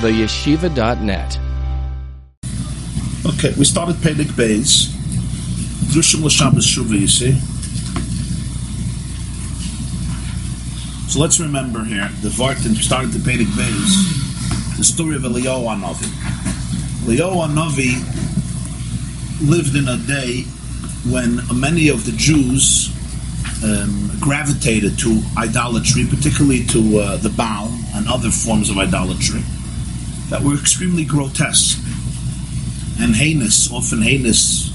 theyeshiva.net. Okay, we started Pedig Bays. Drushim L'Shabbos Shuva, you see. So let's remember here, the Vartan started the Pedig Bays, the story of Eliyahu Hanavi. Eliyahu Hanavi lived in a day when many of the Jews um, gravitated to idolatry, particularly to uh, the Baal and other forms of idolatry, that were extremely grotesque and heinous, often heinous.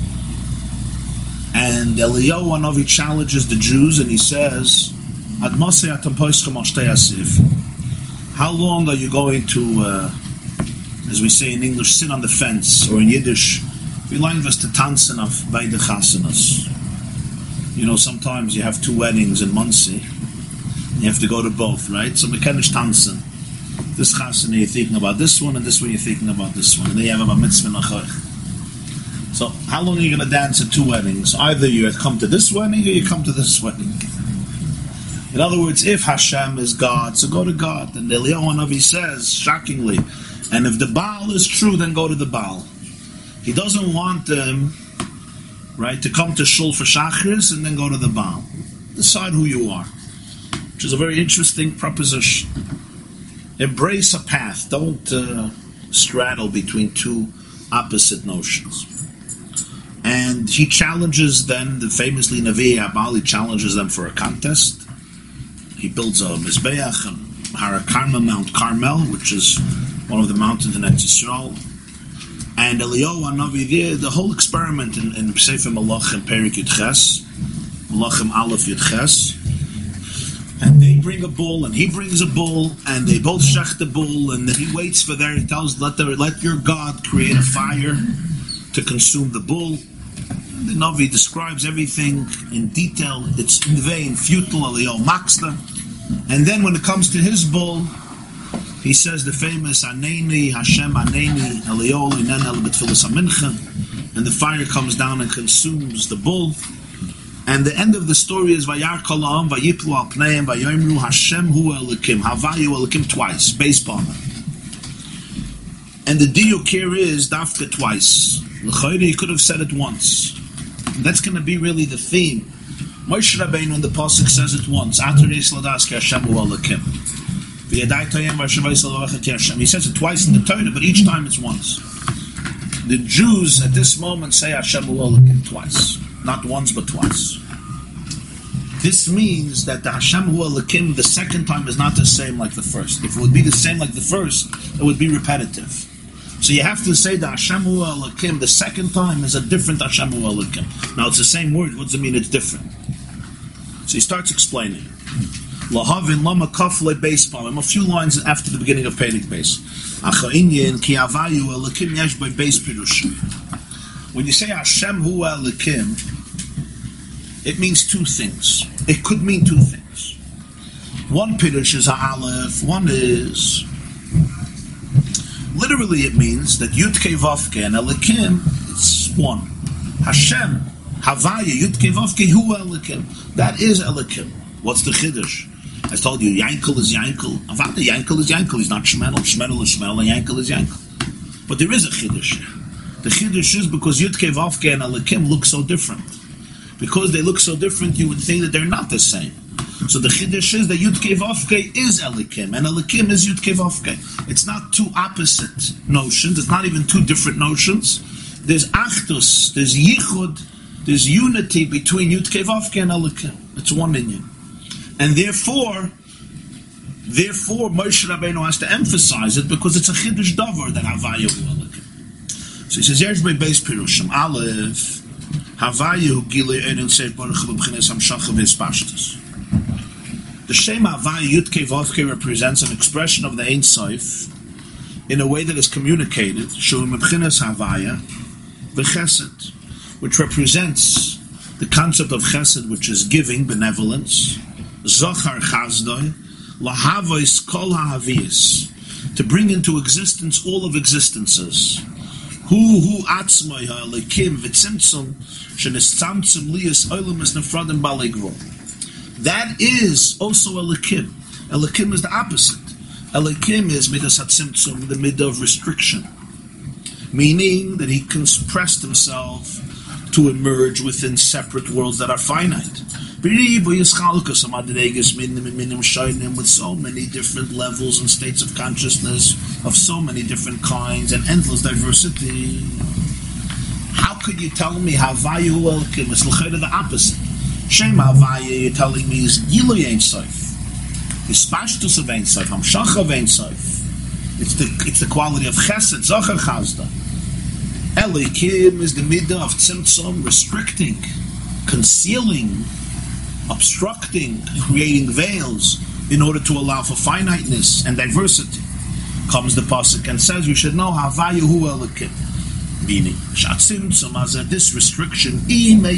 And Eliyahu Hanavi challenges the Jews and he says, How long are you going to, uh, as we say in English, sit on the fence, or in Yiddish, we learn us to tanzen of by the chasanas. You know, sometimes you have two weddings in Monsey. You have to go to both, right? So mekanish tanzen. This chasana you're thinking about this one, and this one you're thinking about this one, and then you have a mitzvah nachar. So, how long are you going to dance at two weddings? Either you come to this wedding or you come to this wedding. In other words, if Hashem is God, so go to God. And Eliyahu Hanavi says, shockingly, and if the Baal is true, then go to the Baal. He doesn't want them, right, to come to Shul for Shachris and then go to the Baal. Decide who you are, which is a very interesting proposition. Embrace a path. Don't uh, straddle between two opposite notions. And he challenges them, the famously Navi Abali challenges them for a contest. He builds a Mizbeach, Har Carmel, Mount Carmel, which is one of the mountains in Yisrael and Eliyahu Hanavi there, the whole experiment in, in Sefer Malachim Perik Yudches, Malachim Aleph Yudches, and they bring a bull, and he brings a bull, and they both shech the bull, and he waits for there. He tells, "Let let your God create a fire to consume the bull." The Navi describes everything in detail. It's in vain, futile. Eliyahu Maxla, and then when it comes to his bull, he says the famous Aneni Hashem Aneni Elioli Nen El and the fire comes down and consumes the bull. And the end of the story is Vayar Kolam Vayiplu Al Pneim Vayomru Hashem Hu Elikim Havayu Elikim twice, base bomber. And the diuk here is Dafka twice. L'chayri he could have said it once. And that's going to be really the theme. Moshe Rabbeinu when the pasuk says it once. Hu. He says it twice in the Torah, but each time it's once. The Jews at this moment say Hashem Elohim twice, not once but twice. This means that the Hashem Elohim the second time is not the same like the first. If it would be the same like the first, it would be repetitive. So you have to say the Hashem Elohim the second time is a different Hashem Elohim. Now it's the same word. What does it mean? It's different. So he starts explaining. Lahavin lama kafle base palm. A few lines after the beginning of Pedig base. Achainyin ki avayu elikim yesh by base pirush. When you say Hashem hu elikim, it means two things. It could mean two things. One pirush is a aleph. One is literally it means that Yud Vavke and Elikim it's one. Hashem Havaya Yud Vavke hu Elikim. That is Elikim. What's the chiddush? I told you, Yankel is Yankel. Avada, Yankel is Yankel. He's not Shemel. Shemel is Shemel, and Yankel is Yankel. But there is a Chiddush. The Chiddush is because Yudke, Vavke, and Alekim look so different. Because they look so different, you would think that they're not the same. So the Chiddush is that Yudke, Vavke is Alekim, and Alekim is Yudke, Vavke. It's not two opposite notions. It's not even two different notions. There's Achdus, there's Yichud, there's unity between Yudke, Vavke, and Alekim. It's one Indian. And therefore, therefore Moshe Rabbeinu has to emphasize it because it's a chiddush davar that Havayu So he says, "Yesh by base pirushim aleph Havayu gilei erin seif baruch b'bchines hamshachav hispashtus." The Shem Havayu Yutke Vavke represents an expression of the Ein Sof in a way that is communicated, showing Mebchines Havaya, the Chesed, which represents the concept of Chesed, which is giving, benevolence, Zochar Chazdoi, Lahavois Kol Havias, to bring into existence all of existences. Hu hu atzmoi ha'alekim v'tzimtzum shenistzamtzum liyas oilam es nefradim balegvol. That is also Elikim. Elikim is the opposite. Elikim is midas hatzimtzum, the mid of restriction, meaning that he compressed himself to emerge within separate worlds that are finite. With so many different levels and states of consciousness, of so many different kinds, and endless diversity. How could you tell me Havayu Elikim is the opposite? Shem Havaya, you're telling me is Gilu Ein Sof. Is Pashtus of Sof, Hamshach of Ein. It's the, it's the quality of Chesed, Zohar Chazda. Elikim is the midah of Tzimtzum, restricting, concealing, obstructing, creating veils in order to allow for finiteness and diversity. Comes the pasuk and says "You should know Havayu Hu Elikim meaning shatzimtzum as a this restriction even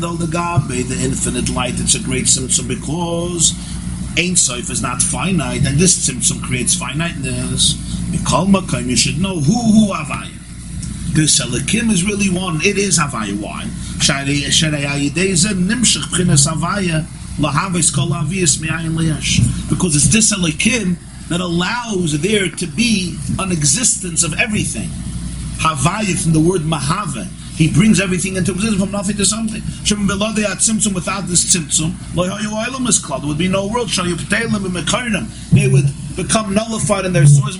though the gabe the infinite light it's a great tzimtzum because Ein Sof is not finite and this tzimtzum creates finiteness. You should know. Who who Havaya this Elikim is really one. It is Havaya why Sharei Ayideza Nimshach Havaya Lahavis Kol Avias because it's this Elikim that allows there to be an existence of everything. Havaya from the word mahava. He brings everything into existence from nothing to something. Without this tzimtzum, there would be no world. They would become nullified in their souls.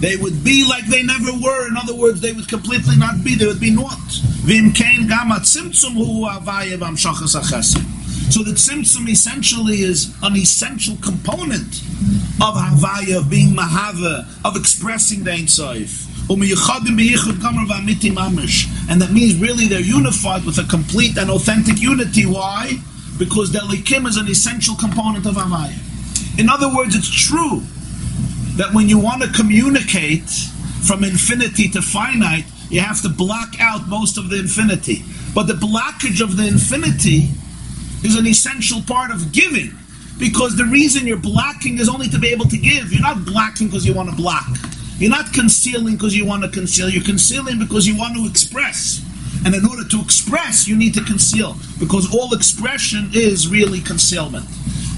They would be like they never were. In other words, they would completely not be. They would be not. So the tzimtzum essentially is an essential component of Havaya, of being Mahava, of expressing the Sof. And that means really they're unified with a complete and authentic unity. Why? Because the Elikim is an essential component of Havaya. In other words, it's true that when you want to communicate from infinity to finite, you have to block out most of the infinity. But the blockage of the infinity is an essential part of giving. Because the reason you're blocking is only to be able to give. You're not blocking because you want to block. You're not concealing because you want to conceal. You're concealing because you want to express. And in order to express, you need to conceal. Because all expression is really concealment.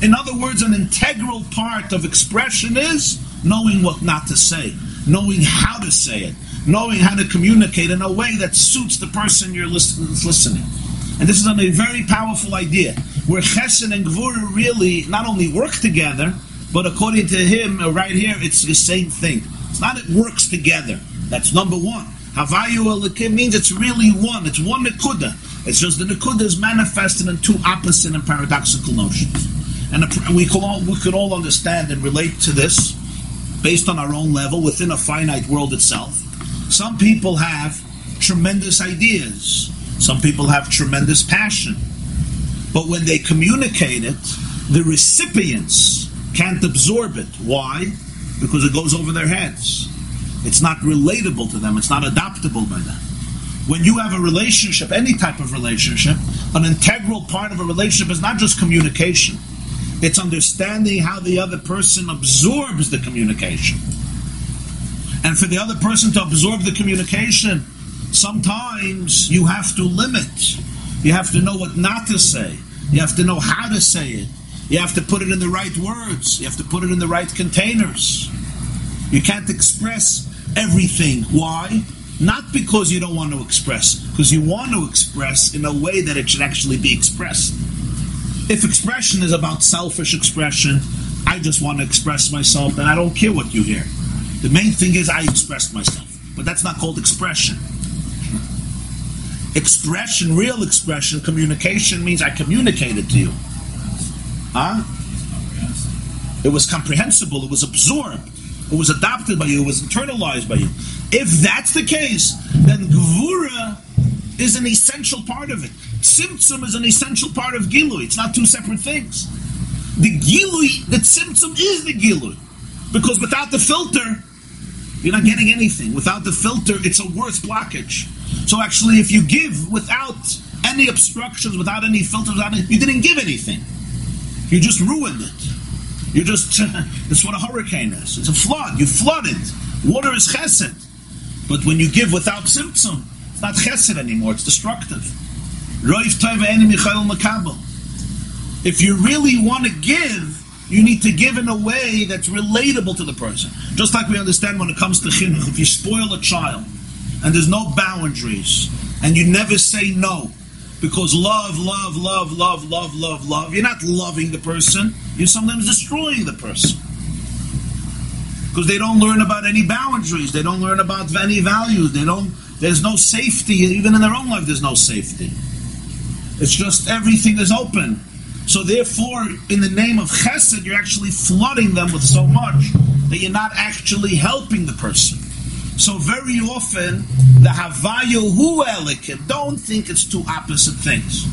In other words, an integral part of expression is knowing what not to say, knowing how to say it, knowing how to communicate in a way that suits the person you're listening. And this is a very powerful idea, where Chesed and Gvura really not only work together, but according to him, uh, right here, it's the same thing. It's not it works together. That's number one. Havayu Elikim means it's really one. It's one Nikuda. It's just the Nikuda is manifested in two opposite and paradoxical notions. And we could all, we could all understand and relate to this based on our own level within a finite world itself. Some people have tremendous ideas some people have tremendous passion. But when they communicate it, the recipients can't absorb it. Why? Because it goes over their heads. It's not relatable to them, it's not adoptable by them. When you have a relationship, any type of relationship, an integral part of a relationship is not just communication, it's understanding how the other person absorbs the communication. And for the other person to absorb the communication, sometimes you have to limit. You have to know what not to say. You have to know how to say it. You have to put it in the right words. You have to put it in the right containers. You can't express everything. Why? Not because you don't want to express, because you want to express in a way that it should actually be expressed. If expression is about selfish expression, I just want to express myself, and I don't care what you hear. The main thing is I expressed myself. But that's not called expression expression, real expression, communication means I communicated to you. Huh? It was comprehensible, it was absorbed, it was adopted by you, it was internalized by you. If that's the case, then Gvura is an essential part of it. Tzimtzum is an essential part of Gilui. It's not two separate things. The Gilui, the Tzimtzum is the Gilui. Because without the filter, you're not getting anything. Without the filter, it's a worse blockage. So actually, if you give without any obstructions, without any filters, without any, you didn't give anything. You just ruined it. You just, that's what a hurricane is. It's a flood. You flooded. Water is chesed. But when you give without tzimtzum, it's not chesed anymore, it's destructive. If you really want to give, you need to give in a way that's relatable to the person. Just like we understand when it comes to chinuch, if you spoil a child and there's no boundaries and you never say no, because love, love, love, love, love, love, love, you're not loving the person, you're sometimes destroying the person. Because they don't learn about any boundaries, they don't learn about any values, they don't there's no safety, even in their own life there's no safety. It's just everything is open. So therefore, in the name of chesed, you're actually flooding them with so much that you're not actually helping the person. So very often, the havayu hu elikim, don't think it's two opposite things.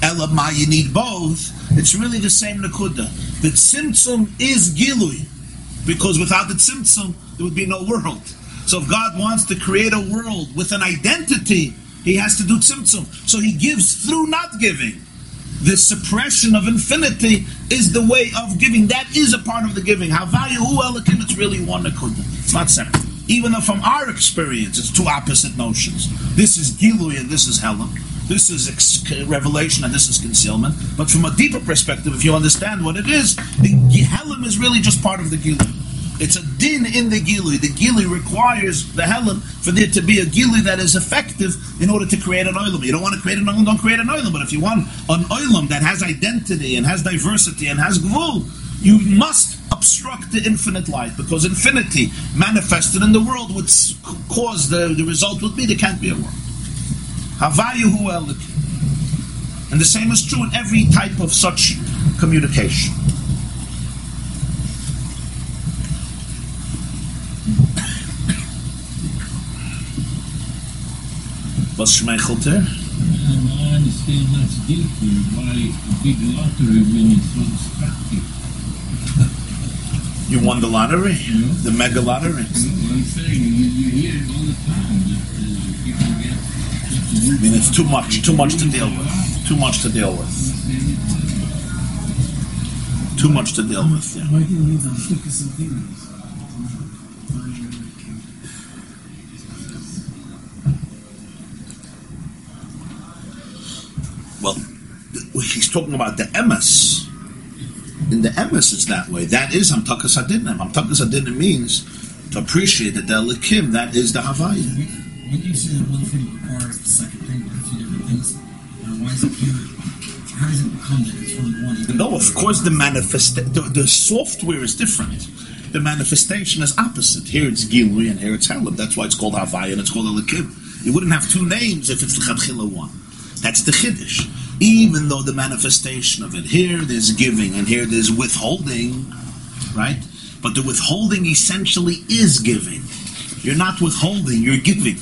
Elamai, you need both. It's really the same nakuda. The tzimtzum is gilui, because without the tzimtzum, there would be no world. So if God wants to create a world with an identity, he has to do tzimtzum. So he gives through not giving the suppression of infinity is the way of giving. That is a part of the giving. Havayu Hu elikim, it's really one nakuda. It's not separate. Even though from our experience, it's two opposite notions. This is Gilui and this is Helam. This is revelation and this is concealment. But from a deeper perspective, if you understand what it is, the Helam is really just part of the Gilui. It's a din in the gili. The gili requires the helen for there to be a gili that is effective in order to create an oilam. You don't want to create an oilam, don't create an oilam. But if you want an oilam that has identity and has diversity and has gvul, you must obstruct the infinite light because infinity manifested in the world would cause the, the result would be there can't be a world. And the same is true in every type of such communication. Was schmeichelt er? I understand that's deeply why a big lottery winning so destructive. You won the lottery? Yeah. The mega lottery? I'm saying, you, hear it all the time uh. I mean, it's too much, too much to deal with. Too much to deal with. Too much to deal with, yeah. Why do you need them? Because of things. Well, he's talking about the emes. In the emes, it's that way. That is hamtakas hadinim. Hamtakas hadinim means to appreciate that the elikim, that is the havaya. When you say that one thing requires the second thing, but two different things, why is it pure? How does it become that it's from one? No, of course, the manifest the, the software is different. The manifestation is opposite. Here it's Gilui and here it's Halab. That's why it's called Havaya and it's called Elikim. You wouldn't have two names if it's the one. That's the Chiddush. Even though the manifestation of it, here there's giving and here there's withholding, right? But the withholding essentially is giving. You're not withholding, you're giving.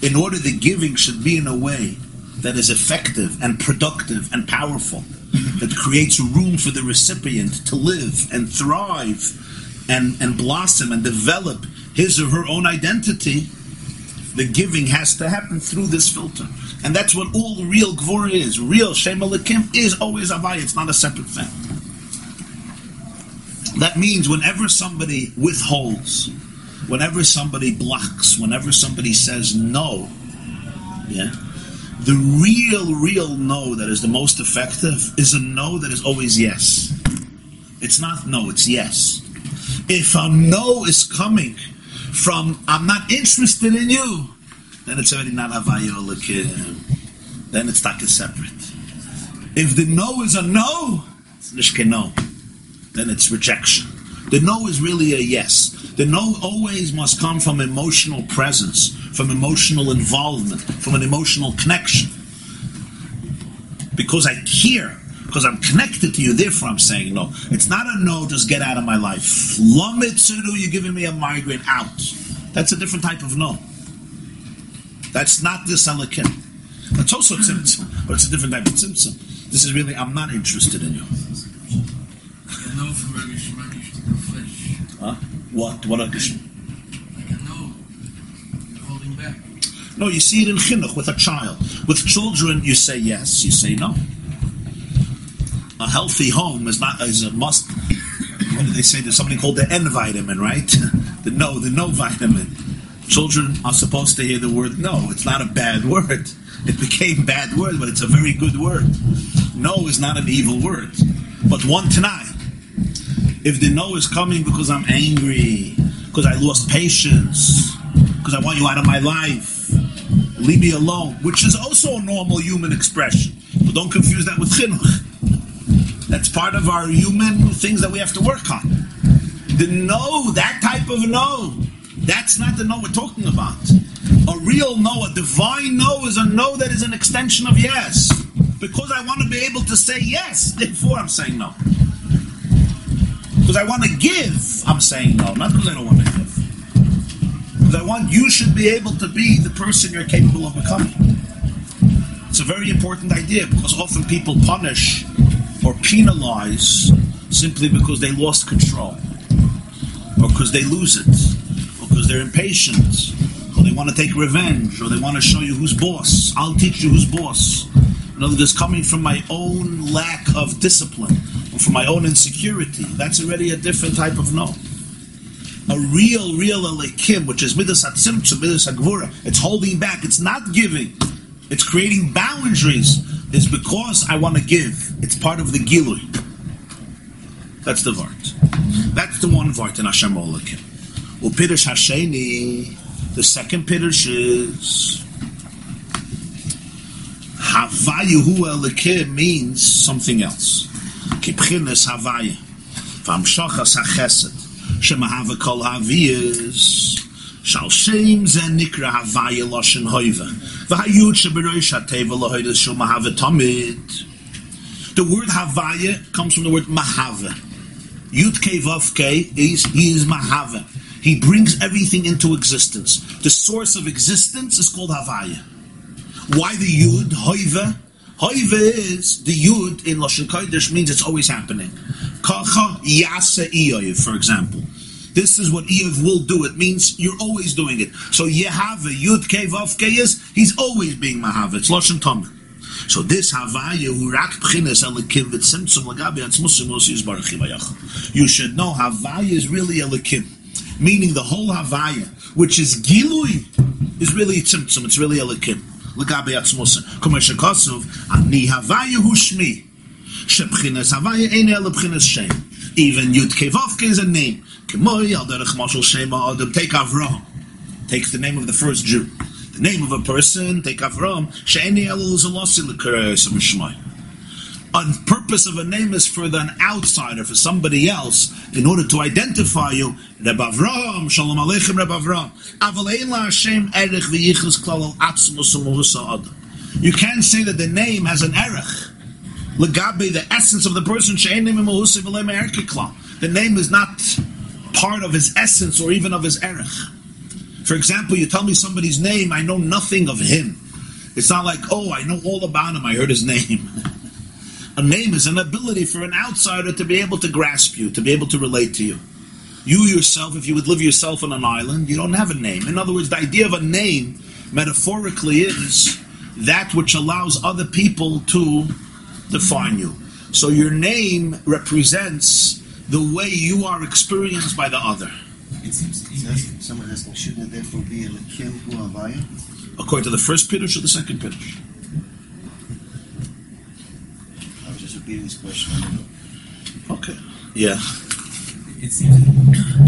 In order the giving should be in a way that is effective and productive and powerful, that creates room for the recipient to live and thrive and, and blossom and develop his or her own identity, the giving has to happen through this filter. And that's what all real Gvura is. Real Shem Elikim is always Avaya, it's not a separate thing. That means whenever somebody withholds, whenever somebody blocks, whenever somebody says no, yeah, the real, real no that is the most effective is a no that is always yes. It's not no, it's yes. If a no is coming from I'm not interested in you, then it's already not Elikim. Then it's taka separate. If the no is a no, it's nishke no. Then it's rejection. The no is really a yes. The no always must come from emotional presence, from emotional involvement, from an emotional connection. Because I care, because I'm connected to you, therefore I'm saying no. It's not a no, just get out of my life. Lomitsuru, you're giving me a migraine out. That's a different type of no. That's not the salakim. That's also tzimtzum, but it's a different type of tzimtzum. This is really, I'm not interested in you. I know from Rabbi Shimon you should go. Huh? What? What addition? I know. You're holding back. No, you see it in chinuch with a child. With children, you say yes, you say no. A healthy home is not is a must. What do they say? There's something called the N vitamin, right? The no, the no vitamin. Children are supposed to hear the word no. It's not a bad word. it became bad word, but it's a very good word. No is not an evil word. But one tonight, if the no is coming because I'm angry, because I lost patience, because I want you out of my life, leave me alone, which is also a normal human expression. But don't confuse that with chinuch. That's part of our human things that we have to work on. The no, that type of no, that's not the no we're talking about. A real no, a divine no, is a no that is an extension of yes. Because I want to be able to say yes, therefore I'm saying no. Because I want to give, I'm saying no, not because I don't want to give. Because I want you should be able to be the person you're capable of becoming. It's a very important idea because often people punish or penalize simply because they lost control, or because they lose it, or because they're impatient, or they want to take revenge, or they want to show you who's boss. I'll teach you who's boss. In other words, coming from my own lack of discipline, or from my own insecurity. That's already a different type of no. A real, real elikim, which is midas atzimtzum, midas agvura. It's holding back. It's not giving. It's creating boundaries. Is because I want to give. It's part of the gilui. That's the vart. That's the one vart in Hashem Olakim. Upirush Hasheni. The second pirush is Havayu Hu Elikim means something else. Kipchinas Havaya. Vamshachas HaChesed. Shemahava Kol. Shal Shem Ze Nikra Havaya Loshen Hoiva. V'hayud Sheberosh HaTeva Mahava Tamid. The word Havaya comes from the word Mahava. Yud Kei Vav Kei is he is Mahava. He brings everything into existence. The source of existence is called Havaya. Why the Yud? Hoiva. Hoiva is the Yud in Lashon Kodesh means it's always happening. Kacha Yasa Iyoyev, for example. This is what Eev will do. It means you're always doing it. So Yehava, Yud Kei is, he's always being Mahava. It's Lashon Tomah. So this Havaya who rak b'chinas elikim v'tzimtzum lagabi atzmusim osi yisbarach vayachal. You should know Havaya is really elikim, meaning the whole Havaya, which is gilui, is really tzimtzum. It's really elikim. Lagabi atzmusim. Kumash Kosov ani Havaya hu shmi. Shebchinas Havaya ein el b'chinas shem. Even Yud Kevavke is a name. Take Avraham. Take the name of the first Jew the name of a person, take Avram. On purpose of a name is for an outsider, for somebody else, in order to identify you. Reb Avram, Shalom Aleichem Reb Avram. Aval Hashem Erech V'yichus Klal Al. You can't say that the name has an erech. Legabe, the essence of the person, She'enim Umuhusa V'lem Erech Klal. The name is not part of his essence or even of his erech. For example, you tell me somebody's name, I know nothing of him. It's not like, oh, I know all about him, I heard his name. a name is an ability for an outsider to be able to grasp you, to be able to relate to you. You yourself, if you would live yourself on an island, you don't have a name. In other words, the idea of a name, metaphorically, is that which allows other people to define you. So your name represents the way you are experienced by the other. It seems someone asking, shouldn't it therefore be a Lakim Hu According to the first Piddush or the second Piddush? I was just repeating this question. I don't know. Okay. Yeah. it seems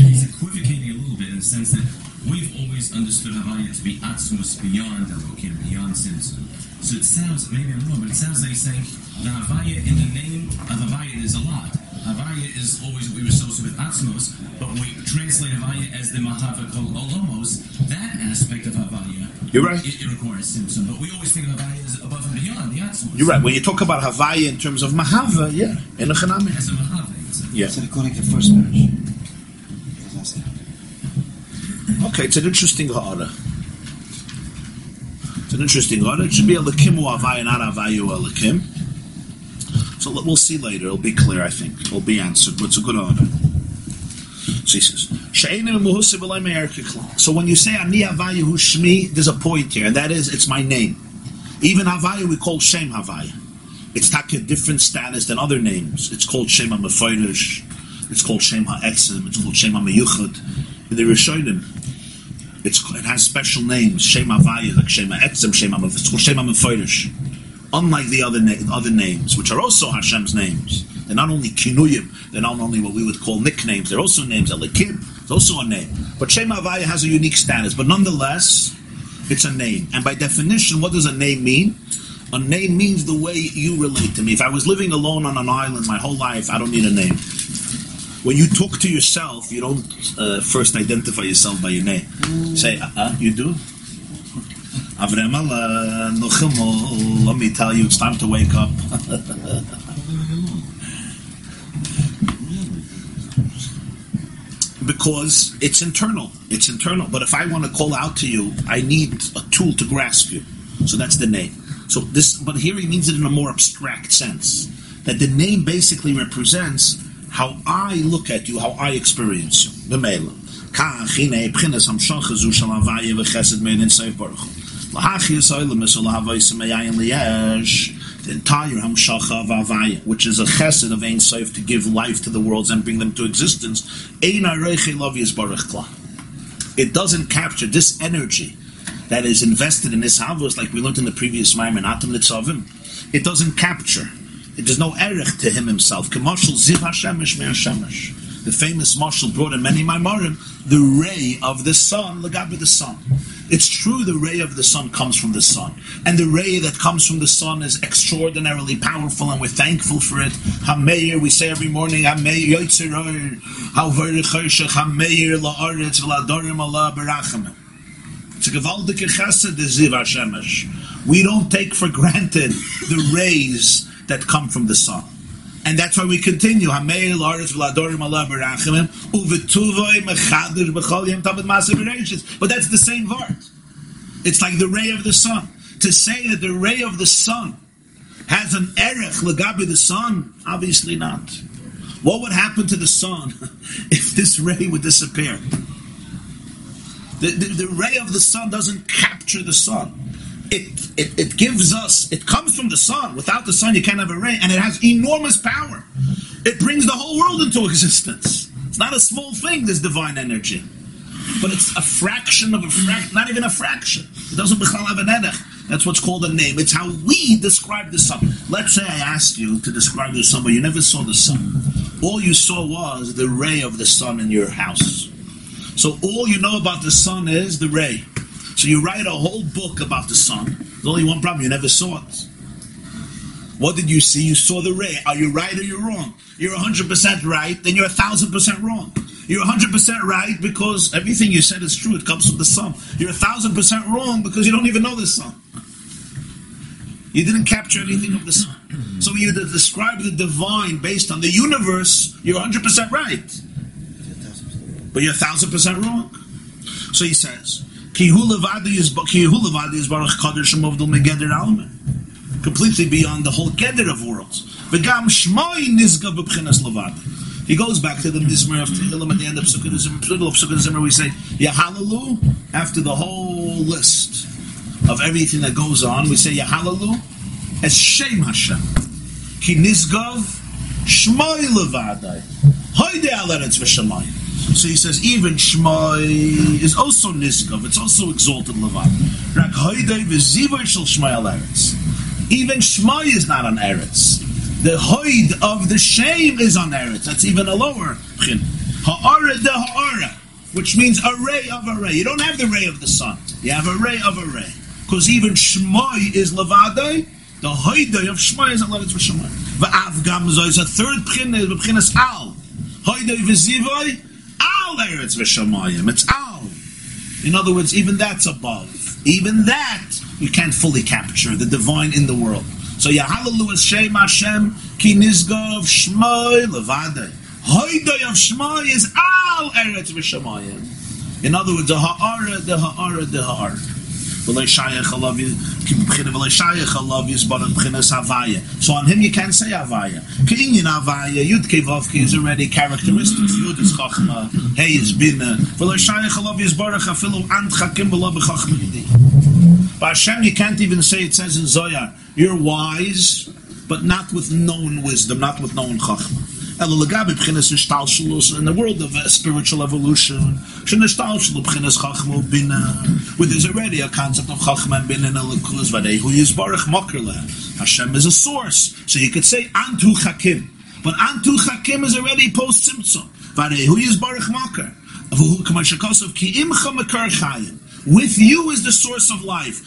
he's equivocating a little bit in the sense that we've always understood Havaya to be Atsumus beyond Elohim, beyond tzimtzum. So it sounds, maybe I'm wrong, but it sounds like he's saying the Havaya in the name of Havaya is a lot. Havaya is always what we associate with Atsumus, but when we translate Havaya as the Mahava called Olomos, that aspect of Havaya, You're right. it, it requires tzimtzum. But we always think of Havaya as above and beyond the Atsumus. You're right. When you talk about Havaya in terms of Mahava, yeah, in a Chanami. As a Mahava. it's a- Yeah. Is it according to first marriage? Okay, it's an interesting ha'ara. It's an interesting ha'ara. It should be a Lakim u Havaya, not Havayu a Lakim. So we'll see later. It'll be clear, I think. It'll be answered, but it's a good ha'ara. So when you say Ani Havayu hu Shmi, there's a point here, and that is, it's my name. Even Havaya we call Shem Havaya. It's not a different status than other names. It's called Shem HaMeforish. It's called Shem HaEtzim. It's called Shem HaMeyuchad. In the Rishonim, it has special names. Shem Havaya, like Shem Etzem, Shem Unlike the other na- other names, which are also Hashem's names. They're not only kinuyim, they're not only what we would call nicknames, they're also names. Elikim is also a name. But Shem Havaya has a unique status. But nonetheless, it's a name. And by definition, what does a name mean? A name means the way you relate to me. If I was living alone on an island my whole life, I don't need a name. When you talk to yourself, you don't uh, first identify yourself by your name. Say, uh, uh you do? Avrem uh, Nochimel, let me tell you, it's time to wake up. because it's internal. It's internal. But if I want to call out to you, I need a tool to grasp you. So that's the name. So this, but here he means it in a more abstract sense. That the name basically represents how I look at you, how I experience you. The mele. Kach hine b'chinas hamshacha zu shel havaya v'chesed mein in seif baruch. The entire hamshacha of havaya, which is a chesed of ein seif to give life to the worlds and bring them to existence. It doesn't capture this energy that is invested in this havos, like we learned in the previous Maimon, Atam Nitzavim. It doesn't capture. There's no erech to him himself. Kemashal Ziv Hashemesh Me Hashemesh. The famous marshal brought in many Maimarim, the ray of the sun, Lagabi the sun. It's true the ray of the sun comes from the sun. And the ray that comes from the sun is extraordinarily powerful and we're thankful for it. Hameir, we say every morning, Hameir V'ladorim Allah Hashemesh. We don't take for granted the rays that come from the sun. And that's why we continue. But that's the same word. It's like the ray of the sun. To say that the ray of the sun has an erech legabi the sun, obviously not. What would happen to the sun if this ray would disappear? The, the, the ray of the sun doesn't capture the sun. It, it, it gives us, it comes from the sun. Without the sun, you can't have a ray, and it has enormous power. It brings the whole world into existence. It's not a small thing, this divine energy. But it's a fraction of a fraction, not even a fraction. It doesn't have an erech. That's what's called a name. It's how we describe the sun. Let's say I asked you to describe the sun, but you never saw the sun. All you saw was the ray of the sun in your house. So all you know about the sun is the ray. So you write a whole book about the sun. There's only one problem, you never saw it. What did you see? You saw the ray. Are you right or you're wrong? You're 100% right, then you're 1000% wrong. You're 100% right because everything you said is true. It comes from the sun. You're 1000% wrong because you don't even know the sun. You didn't capture anything of the sun. So when you describe the divine based on the universe, you're 100% right. But you're 1000% wrong. So he says, Completely beyond the whole gather of worlds. He goes back to the Mizmer of Tehillim at the end of Sukkot Zimmer, we say, Yahalalu, after the whole list of everything that goes on, we say Yahalalu as Shem Hashem. Ki nizgav shmoi levadai. Hoide alaretz v'shamayim. So he says, even Shmai is also Nizgav, it's also exalted Levat. Rak Hoidei v'zivoy shel Shmai al Eretz. Even Shmai is not on Eretz. The Hoid of the shame is on Eretz. That's even a lower Chin. Ha'ara de ha'ara, which means a ray of a ray. You don't have the ray of the sun. You have a ray of a ray. Because even Shmai is Levadai, the Hoidei of Shmai is Alaretz v'Shmai. V'av gamzo is a third Pchin, is Pchinas Al. Hoidei v'zivoy, Al Eretz v'Shamayim. It's Al. In other words, even that's above. Even that you can't fully capture the divine in the world. So Yahalalu is Shem Hashem Ki Nizgov Shmoy Levade. Hoidoy of Shmoy is Al Eretz v'Shamayim. In other words, the Ha'ara, the Ha'ara, the Ha'ara. So on him you can't say havaya. Kinyan havaya, yud kevavki is already characteristics. Yud is chachma, hey is bina. V'lei shayach alav yisbarach afilu ant chakim v'lo b'chachma yidi. By Hashem you can't even say, it says in Zoyar, you're wise, but not with known wisdom, not with known chachma. In the world of uh, spiritual evolution, where there's already a concept of chachma and bina in elikuz, vadehu yizbarach. Hashem is a source. So you could say antu chakim. But antu chakim is already post tzimtzum. Vadehu yizbarach moker. With you is the source of life.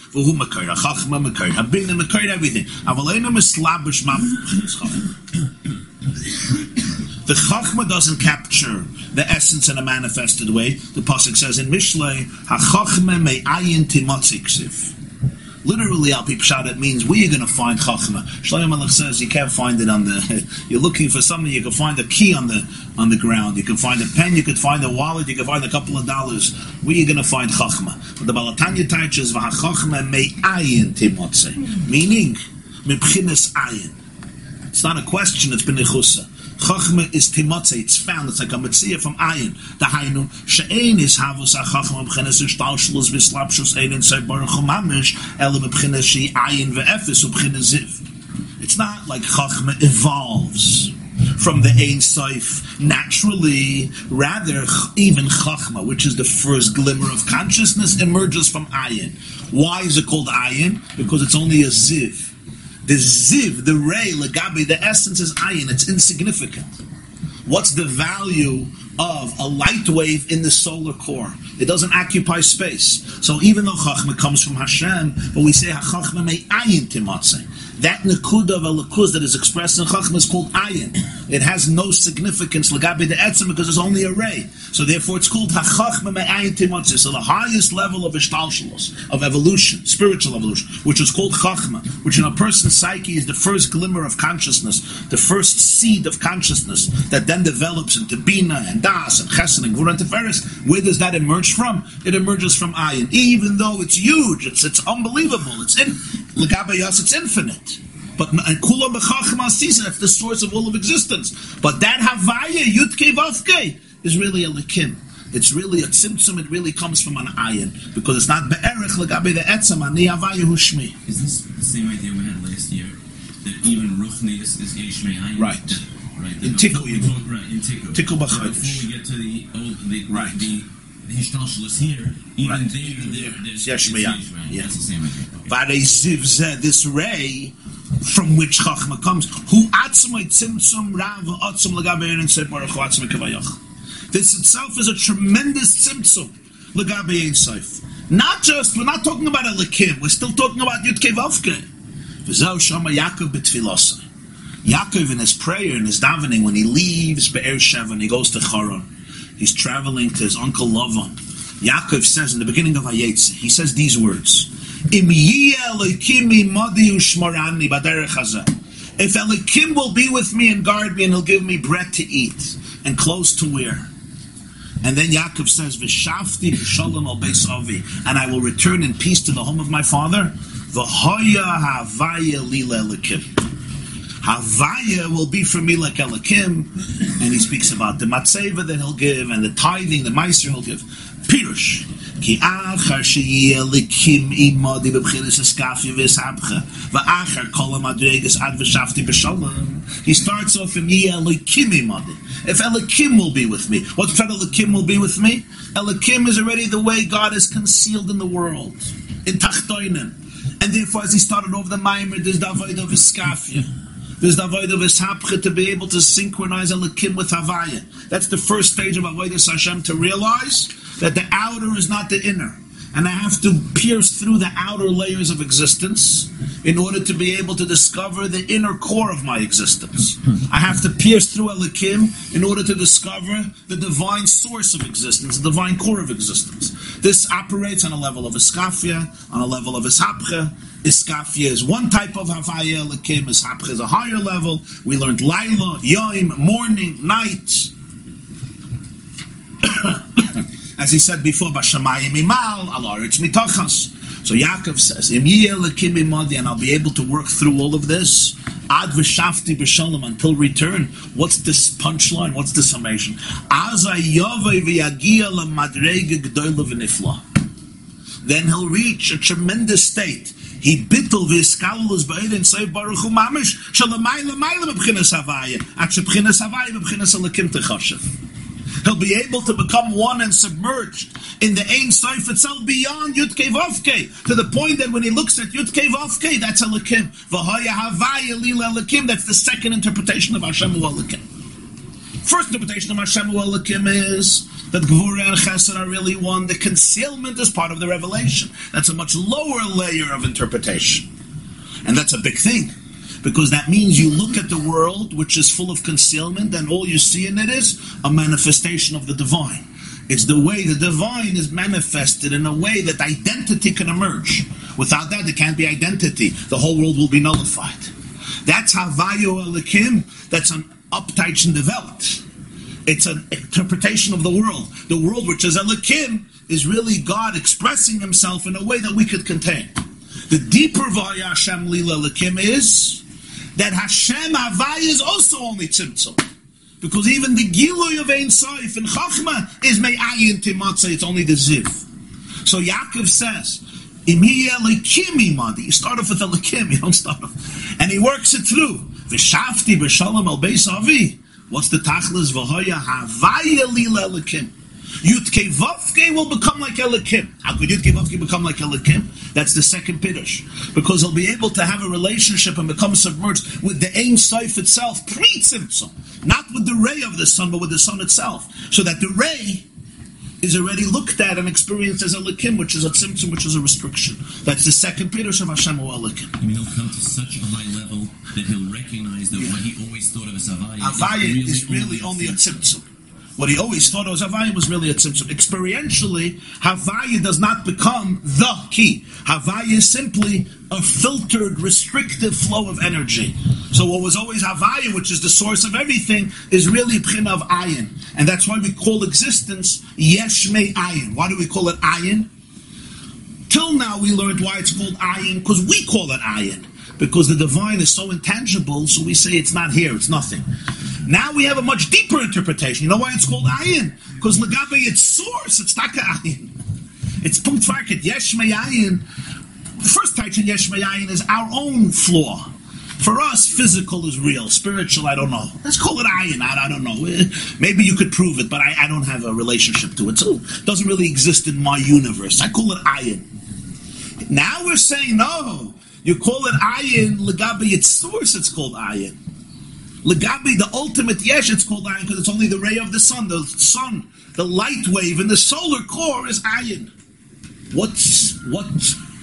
Everything. The chachma doesn't capture the essence in a manifested way. The pasuk says in Mishlei, "Hachachma me'ayin timotzi ksiv." Literally, al pshat, it means where you're going to find chachma. Shlomo Melech says you can't find it on the. You're looking for something. You can find a key on the on the ground. You can find a pen. You could find a wallet. You can find a couple of dollars. Where you going to find chachma? But the Balatanya teaches me'ayin timotzi, meaning mebchinas ayin. It's not a question. It's benichusa. Chachma is timotze. It's found. It's like a mitzvah from ayin. The hainu she'ein is havus a chachma b'chinas ishtalshlus v'slapshus ein in say baruch mamish ele b'chinas she ayin ve'efes u'bchinas ziv. It's not like chachma evolves from the Ein Sof naturally. Rather, even Chachma, which is the first glimmer of consciousness, emerges from Ayin. Why is it called Ayin? Because it's only a Ziv. The Ziv, the Ray, Lagabi, the essence is Ayin. It's insignificant. What's the value of a light wave in the solar core? It doesn't occupy space. So even though Chachma comes from Hashem, but we say Chachma may ayin timatze. That nakuda of a lakuz that is expressed in Chachma is called ayin. It has no significance lagabe the etzim because it's only a ray. So therefore it's called Chachma may ayin timatze. So the highest level of ishtalshalos, of evolution, spiritual evolution, which is called Chachma, which in a person's psyche is the first glimmer of consciousness, the first seed of consciousness that then develops into Bina and Das and Chesed and Gvura and Tiferes. Where does that emerge from? It emerges from Ayin. Even though it's huge, it's it's unbelievable. It's in Lagabayas, it's infinite. But Kula Bechachma Sisa, that's the source of all of existence. But that Havaya, Yutke Vavke, is really a Likim. It's really a tzimtzum, it really comes from an ayin. Because it's not be'erech legabe the etzem, ani havaya hushmi. Is this the same idea we had last year? That even Ruchni is, is Me'ayin? Right. Right. In that Tikku, before we Right, in Tikku. Tikku But B'Chodesh. Before we get to the old, the, Right. the, the Hishtalshalis here, even Right. there, there, there's Yesh it's Me'ayin. Yesh Me'ayin. Yeah. That's the same idea. Okay. Vare ziv zeh, this ray from which Chachma comes, hu atzmai tzimtzum rav atzum legabe ein seif baruch atzmai kavayach. This itself is a tremendous tzimtzum legabe seif. Not just, we're not talking about a lekim, we're still talking about Yudke Vavke. V'zeh shama Yaakov b'tfilosai. Yaakov in his prayer, in his davening, when he leaves Be'er Sheva and he goes to Charon, he's traveling to his uncle Lavan. Yaakov says in the beginning of Hayetze, he says these words. If Elokim will be with me and guard me and he'll give me bread to eat and clothes to wear. And then Yaakov says, al and I will return in peace to the home of my father. Elokim. Havaya will be for me like Elakim. and he speaks about the matzeva that he'll give and the tithing, the meiser he'll give. Pirush. He starts off in Elikim imadi. If Elikim will be with me, what what's that Elikim will be with me? Elikim is already the way God is concealed in the world, in Tachtoinen. And therefore, as he started over the Maimer, there's the avoid of Iskafia. There's the avoid of Ishapcha to be able to synchronize Elikim with Havaya. That's the first stage of Avodah Hashem to realize that the outer is not the inner. And I have to pierce through the outer layers of existence in order to be able to discover the inner core of my existence. I have to pierce through Elikim in order to discover the divine source of existence, the divine core of existence. This operates on a level of Iskafia, on a level of Ishapcha. Iskafia is one type of Havaya Elikim, Ishapcha is a higher level. We learned Laila, Yoim, morning, night. As he said before, Bashamayim Imal, Alaritz Mitachas. So Yaakov says, imadi, and I'll be able to work through all of this. Ad v'shafti b'shalom until return. What's this punchline? What's the summation? Then he'll reach a tremendous state. He bittel v'iskalus ba'edin seiv baruch hu mamish shalamayla mayla b'bchinas havaya at shebchinas havaya b'bchinas alakim techoshev. He'll be able to become one and submerged in the Ein Sof itself beyond Yudke Vovke, to the point that when he looks at Yudke Vovke, that's Lila Elikim, that's the second interpretation of Hashem Elikim. First interpretation of Hashem Elikim is that Gvura and Chesed are really one. The concealment is part of the revelation. That's a much lower layer of interpretation. And that's a big thing because that means you look at the world which is full of concealment and all you see in it is a manifestation of the divine. It's the way the divine is manifested in a way that identity can emerge. Without that, there can't be identity. The whole world will be nullified. That's how Vayo Elikim, that's an uptight developed. It's an interpretation of the world. The world which is Elikim is really God expressing himself in a way that we could contain. The deeper Vaya Hashem Lila Elikim is that Hashem Havai is also only Tzimtzum. Because even the Gilui of Ein Soif and Chachma is Me'ayin Timatzah, it's only the Ziv. So Yaakov says. You start off with Elikim, you don't start off. And he works it through. V'shafti b'shalom al beis avi. What's the tachlis? V'hoya havaya lila Elikim. Yudke Vavke will become like Elikim. How could Yudke Vavke become like Elikim? That's the second Piddush. Because he'll be able to have a relationship and become submerged with the Ein Saif itself, pre Not with the ray of the sun, but with the sun itself. So that the ray is already looked at and experienced as a likim, which is a tzimtzum, which is a restriction. That's the second Piddush of Hashem or likim. I mean, he'll come to such a high level that he'll recognize that what he always thought of as Havaya is really, is really only a tzimtzum. What he always thought was Havaya was really a tzimtzum. Experientially, Havaya does not become the key. Havaya is simply a filtered, restrictive flow of energy. So what was always Havaya, which is the source of everything, is really Pchin of Ayin. And that's why we call existence Yeshme Ayin. Why do we call it Ayin? Till now we learned why it's called Ayin, because we call it Ayin. Because the divine is so intangible, so we say it's not here, it's nothing. Now we have a much deeper interpretation. You know why it's called ayin? Because legabe its source, it's taka ayin. It's punkt farket yesh ayin. The first of yesh ayin is our own flaw. For us, physical is real. Spiritual, I don't know. Let's call it ayin. I, I don't know. Eh, Maybe you could prove it, but I, I don't have a relationship to it. So it doesn't really exist in my universe. I call it ayin. Now we're saying, no, you call it ayin, legabe its source, it's called ayin. Legabi, the ultimate yesh, it's called ayin because it's only the ray of the sun. The sun, the light wave in the solar core is ayin. What's what?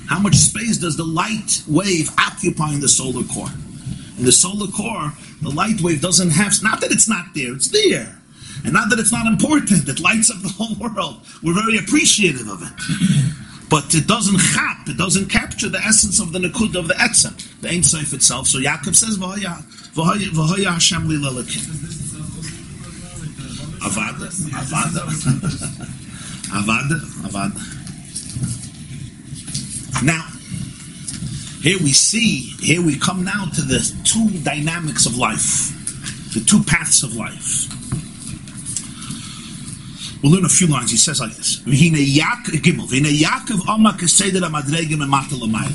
How much space does the light wave occupy in the solar core? In the solar core, the light wave doesn't have. Not that it's not there; it's there, and not that it's not important. It lights up the whole world. We're very appreciative of it. But it doesn't chap, it doesn't capture the essence of the nakud of the etzem, the Ein Sof itself. So Yaakov says, "V'haya, v'haya, v'haya Hashem li lelakim." Avada, avada, avada, avada. Now, here we see, here we come now to the two dynamics of life, the two paths of life. We'll learn a few lines. He says like this: "V'hine Yak- v'hine Yaakov hamadregim emata.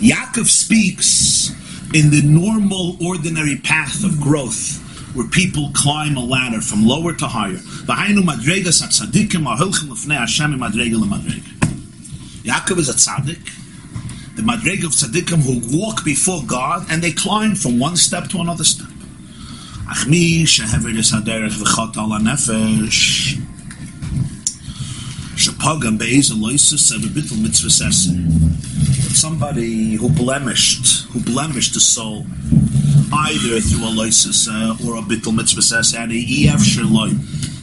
Yaakov speaks in the normal, ordinary path of growth, where people climb a ladder from lower to higher. V'hainu madregas hatzadikim ahilchim l'fnei Hashem madrega l'madrega. Yaakov is a tzaddik, the madrega of tzaddikim who walk before God and they climb from one step to another step. אך מי שהעביר את הדרך וחטא על הנפש, שפגם באיזה לא יססה וביטל מצווה ססה. But somebody who blemished, who blemished the soul, either through a loisasa or a bittul mitzvah sasa, and he אפשר לו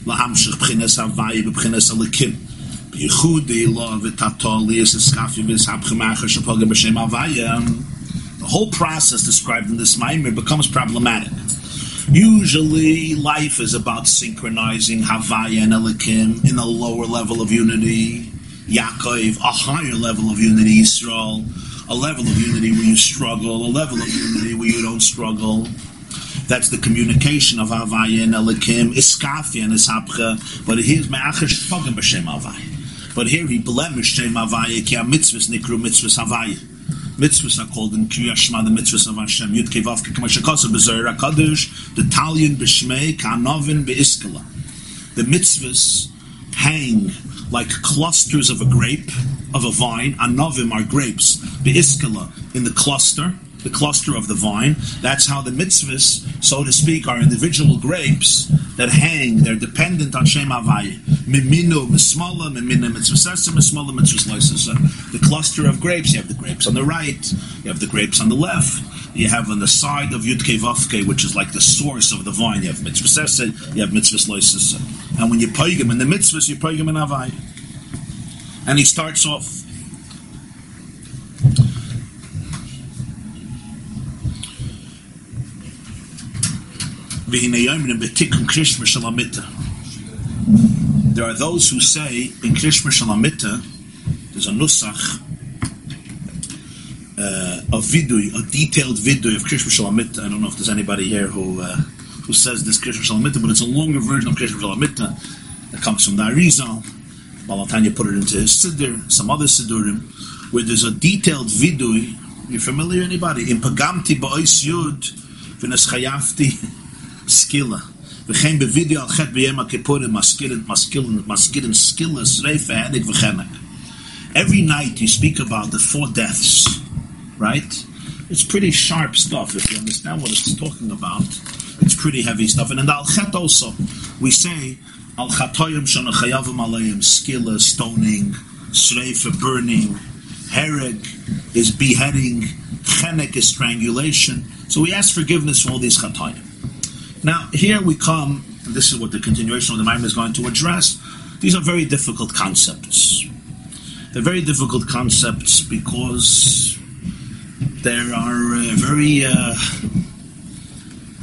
להמשיך בחינס הוואי ובחינס הליקים. בייחוד אלו ותתו ליאס הסקפי והסהפכם אחר שפגם בשם הוויה. The whole process described in this Maimer becomes problematic. Usually, life is about synchronizing Havaya and Elikim in a lower level of unity, Yaakov, a higher level of unity, Israel, a level of unity where you struggle, a level of unity where you don't struggle. That's the communication of Havaya and Elikim, Iskafia and Ishapcha, but here's Me'acher Shpagam B'Shem Havaya. But here he blemished Shem Havaya ki mitzvahs nikru mitzvahs Havaya. Mitzvahs are called in Kriya Shema the mitzvahs of Hashem. Yud Kama Shekasa B'Zohar HaKadosh the Talyon B'Shmei Ka'anovin B'Iskala. The mitzvahs hang like clusters of a grape, of a vine. Anovim are grapes. B'Iskala in the cluster the cluster of the vine. That's how the mitzvahs, so to speak, are individual grapes that hang. They're dependent on Shem Havaya. Miminu mismala. The cluster of grapes. You have the grapes on the right. You have the grapes on the left. You have on the side of Yudke Vavke, which is like the source of the vine. You have mitzvasesa. You have mitzvasloisesa. And when you paigim in the mitzvahs, you paigim in Havaya. And he starts off There are those who say in Krishma Shalamita, there's a nusach, uh, a vidui, a detailed vidui of Krishma Shalamita. I don't know if there's anybody here who uh, who says this Krishma Shalamita, but it's a longer version of Krishma Shalamita that comes from the Arizal. Balatanya put it into his Siddur, some other Siddurim, where there's a detailed vidui. You familiar anybody? In Pagamti Ba'is Yud, Chayafti, skilla. Chet b'yem ha-kippurim maskilin, maskilin, maskilin, skilla, sreifa, henig, v'chenek. Every night you speak about the four deaths, right? It's pretty sharp stuff. If you understand what it's talking about, it's pretty heavy stuff. And in the Al-Chet also, we say, Al-Chatoyim shana chayavim alayim, skilla, stoning, sreifa, burning, hereg is beheading, chenek is strangulation. So we ask forgiveness for all these chatoyim. Now, here we come, this is what the continuation of the Maimer is going to address. These are very difficult concepts. They're very difficult concepts because there are uh, very uh,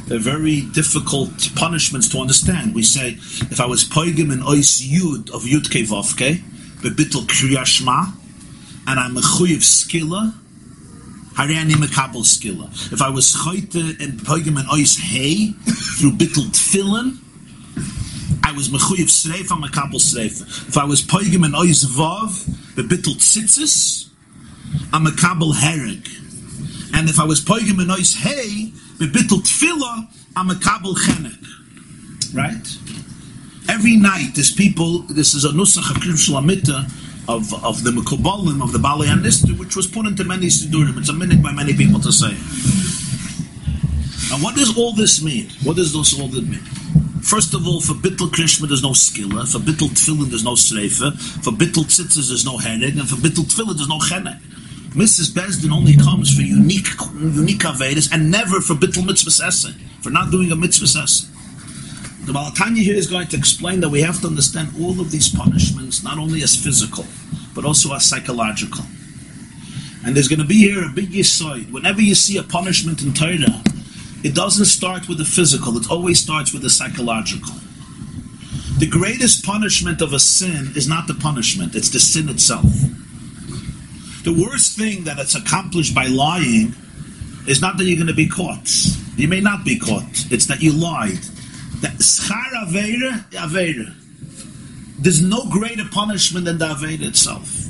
they're very difficult punishments to understand. We say if I was poigim in ois yud of yud kevovke bebitul kriyashma, and I'm a chuyev skilla, If I was Choyte and Pogim and Ois Hay through Bittel Tfilin, I was Mechuyev Sreifa Makabel Sreifa. If I was Pogim and Ois Vav, the Bittel Tzitzis, I'm a Makabel Hereg. And if I was Pogim and Ois Hay, the Bittel Tfila, I'm a Makabel Chenek. Right? Every night, there's people, this is a Nusach of Krim of, of the Mekubalim, of the Bali and this, which was put into many Sidurim. It's a minute by many people to say. And what does all this mean? What does this all this mean? First of all, for Bittel Krishma there's no skilla, for Bittel Tfilin there's no Sreifa, for Bittel Tzitzis there's no Henig, and for Bittel Tfilin there's no Chenek. Misas Bezdin only comes for unique unique Avedis and never for Bittel Mitzvah Esen, for not doing a Mitzvah Esen. The Balatanya here is going to explain that we have to understand all of these punishments not only as physical, but also as psychological. And there's going to be here a big side. Whenever you see a punishment in Torah, it doesn't start with the physical, it always starts with the psychological. The greatest punishment of a sin is not the punishment, it's the sin itself. The worst thing that it's accomplished by lying is not that you're going to be caught. You may not be caught. It's that you lied. That schar avera, avera. There's no greater punishment than the avera itself,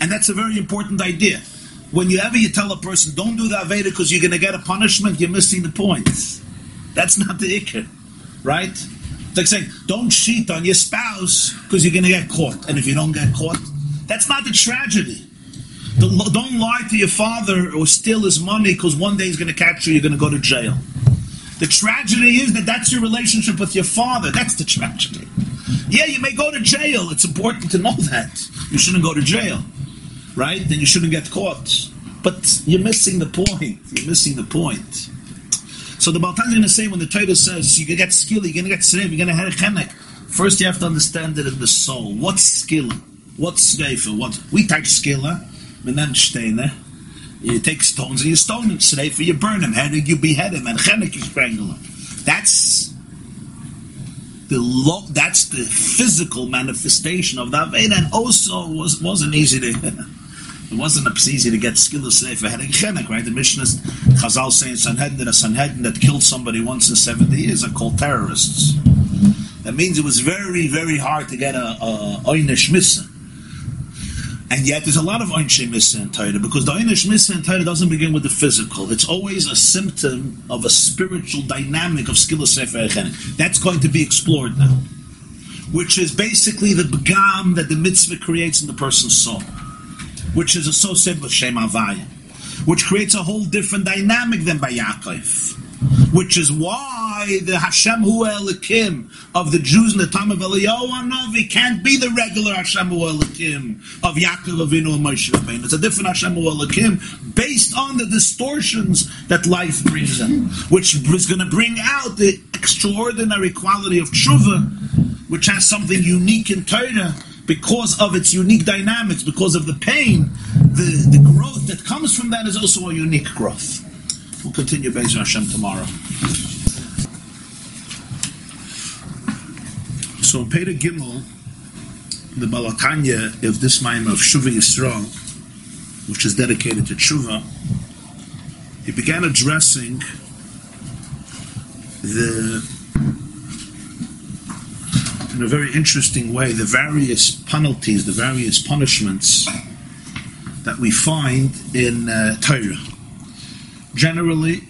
and that's a very important idea. Whenever you tell a person, "Don't do the avera because you're going to get a punishment," you're missing the point. That's not the ikr, right? It's like saying, "Don't cheat on your spouse because you're going to get caught," and if you don't get caught, that's not the tragedy. Don't lie to your father or steal his money because one day he's going to catch you. You're going to go to jail. The tragedy is that that's your relationship with your father. That's the tragedy. Yeah, you may go to jail. It's important to know that. You shouldn't go to jail, right? Then you shouldn't get caught. But you're missing the point. You're missing the point. So the Baltan is going to say when the Torah says you're going to get skill, you're going to get slave, you're going to have a chenek. First, you have to understand it in the soul. What's skill? What's sreifa? What we take skilla, menensteine. You take stones and you stone him. Sreifa, you burn him. Hennig, you behead him. And chenek, you strangle him. That's the lo- that's the physical manifestation of that Aveda, and also was wasn't easy to. it wasn't easy to get skill for heading chenek, right? The Mishnah, Chazal saying Sanhedrin a Sanhedrin that killed somebody once in seventy years are called terrorists. That means it was very, very hard to get a, a oinish missa. And yet, there's a lot of Einshe Missa in Torah because the Einish Missa in Torah doesn't begin with the physical. It's always a symptom of a spiritual dynamic of Skilla Sefer Echenim. That's going to be explored now, which is basically the begam that the mitzvah creates in the person's soul, which is associated with Shem Havaya, which creates a whole different dynamic than by Yaakov which is why the Hashem Hu Elikim of the Jews in the time of Eliyahu Hanavi can't be the regular Hashem Hu Elikim of Yaakov Avinu and Moshe Rabbeinu. It's a different Hashem Hu Elikim based on the distortions that life brings in, which is going to bring out the extraordinary quality of tshuva, which has something unique in Torah because of its unique dynamics, because of the pain, the, the growth that comes from that is also a unique growth. We'll continue Bezer Hashem tomorrow. So in Peter Gimel, the Balatanya of this mime of Shuva Yisrael, which is dedicated to Tshuva, he began addressing the in a very interesting way the various penalties, the various punishments that we find in uh, Torah generally,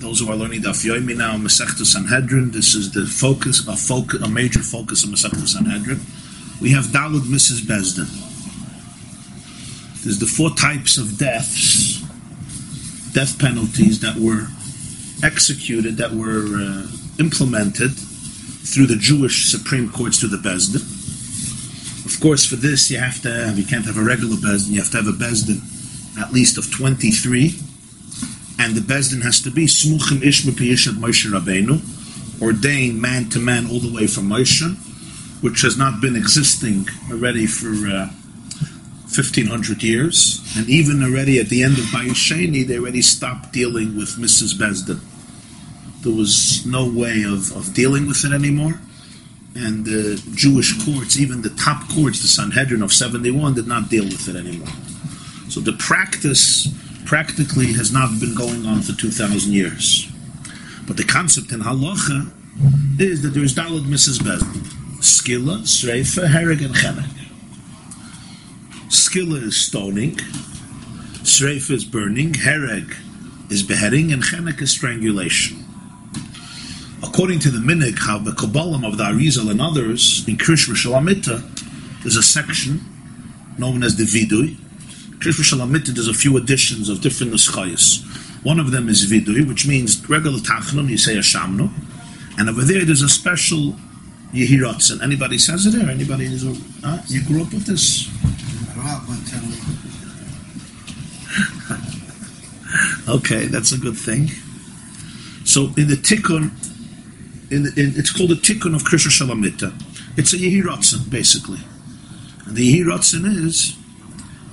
those who are learning Daf Yomi now, Masechta Sanhedrin, this is the focus, a focus, a major focus of Masechta Sanhedrin. We have Dalud Misas Bezdin. There's the four types of deaths, death penalties that were executed, that were uh, implemented through the Jewish Supreme Courts to the Bezdin. Of course, for this you have to have, you can't have a regular Bezdin, you have to have a Bezdin at least of 23 and the Bezdin has to be Smuchim Ishma Piyishat Moshe Rabbeinu, ordained man to man all the way from Moshe, which has not been existing already for uh, 1500 years, and even already at the end of Bayesheni, they already stopped dealing with Misas Bezdin. There was no way of, of dealing with it anymore, and the Jewish courts, even the top courts, the Sanhedrin of 71, did not deal with it anymore. So the practice practically has not been going on for 2,000 years. But the concept in halacha is that there is dalad Misas Bezdin. Skilla, Sreifa, Hereg, and Chenek. Skilla is stoning, Sreifa is burning, Hereg is beheading, and Chenek is strangulation. According to the Minig, how the Kabbalah of the Arizal and others, in Krishma Shalamita, there's a section known as the Vidui, Shalamita, there's a few additions of different nuschayas. One of them is vidui, which means regular tachnun, you say a shamnu. And over there, there's a special yehiratzen. Anybody says it there? Anybody? Is a, huh? You grew up with this? Okay, that's a good thing. So in the tikkun, in, in it's called the tikkun of Krishma. It's a yehiratzen, basically. And the yehiratzen is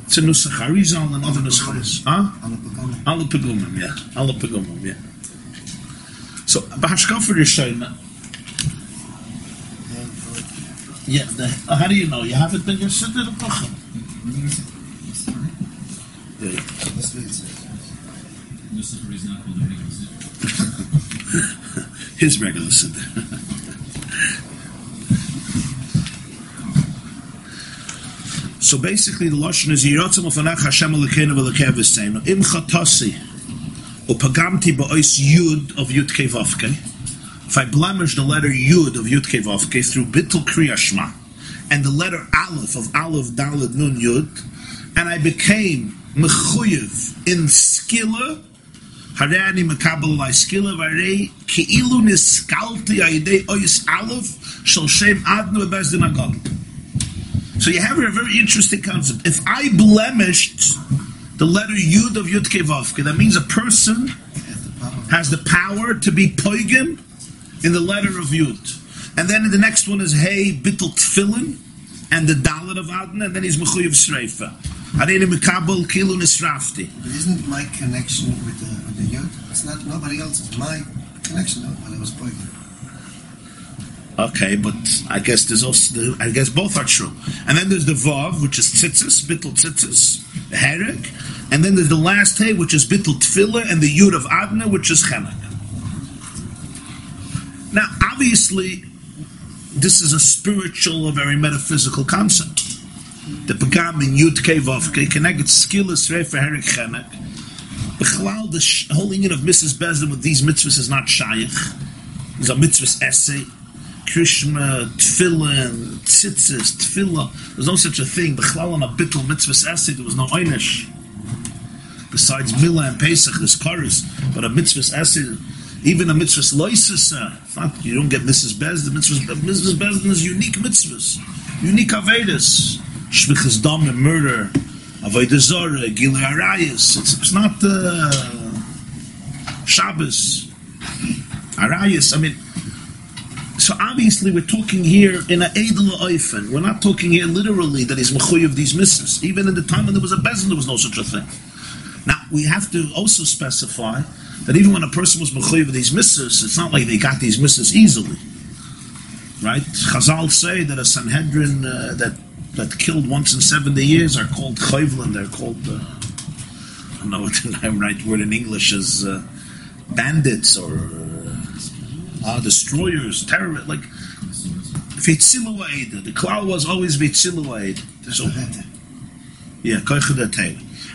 it's a nusach Arizal and other nuschas. Huh? Alle Alle pegumim, yeah. Alle pegumim, yeah. So, Bahashkafer Yishayna, yeah, the, uh, how do you know? You haven't been your Siddur of Pachim. Yeah, yeah. This way it says. Lucifer is not called a regular Siddur. His regular Siddur. So basically, the lashon is Yiratzim Ofanach Hashem Elokeinu V'Elokei V'Seinu Im Chatasi Upagamti Ba'ois Yud of Yud Kei Vavke If I blemish the letter Yud of Yud Kei Vavke through Bittul Kriya Shema and the letter Aleph of Aleph Dalad Nun Yud and I became Mechuyev in Skilla Harei ani mekabel alai skilla v'harei ki'ilu niskalti ayidei oyis aleph shel shem adnu bebezdin agog. So you have a very interesting concept. If I blemished the letter Yud of Yud Kevavke, that means a person has the power to be poigim in the letter of Yud. And then the next one is Hey Bittel Tfilin and the Dalit of Adna, and then he's Mechuyev Sreifa. Harei mekabel ki'ilu nisrafti. But isn't my connection with the, with the yod? It's not nobody else's. My connection when I was pointing. Okay, but I guess there's also the, I guess both are true. And then there's the vav, which is tzitzis, bittul tzitzis, herek, and then there's the last hay, which is bittul tefillah, and the yud of adna, which is chenek. Now, obviously, this is a spiritual, a very metaphysical concept. the Pagam in Yud Kevovke, connected skillus Refer Herik Chenek. Bechlal, the whole union of Misas Bezdin with these mitzvahs is not shaykh. There's a mitzvahs essay. Krishma, Tfillin, Tzitzis, Tefillah. There's no such a thing. Bechlal on a bittul mitzvahs essay, there was no einish. Besides Milah and Pesach, there's Karis. But a mitzvahs essay, even a mitzvahs loises, uh, you don't get Misas Bezdin. Mitzvahs, Misas Bezdin is unique mitzvahs. Unique Avedis. Shvichas Dam and murder. Avodah Zorah, Gilei Arayas. It's, it's not uh, Shabbos. Arayas. I mean, so obviously we're talking here in a Edel Oifen. We're not talking here literally that he's mechuy of these misses. Even in the time when there was a bezin, there was no such a thing. Now we have to also specify that even when a person was mechuy of these misses, it's not like they got these misses easily. Right? Chazal say that a Sanhedrin uh, that that killed once in 70 years are called chayvlin. They're called, uh, I don't know what the right word in English is, uh, bandits or uh, destroyers, terrorists. Like, Vitziluaid. The cloud was always Vitziluaid. So, yeah.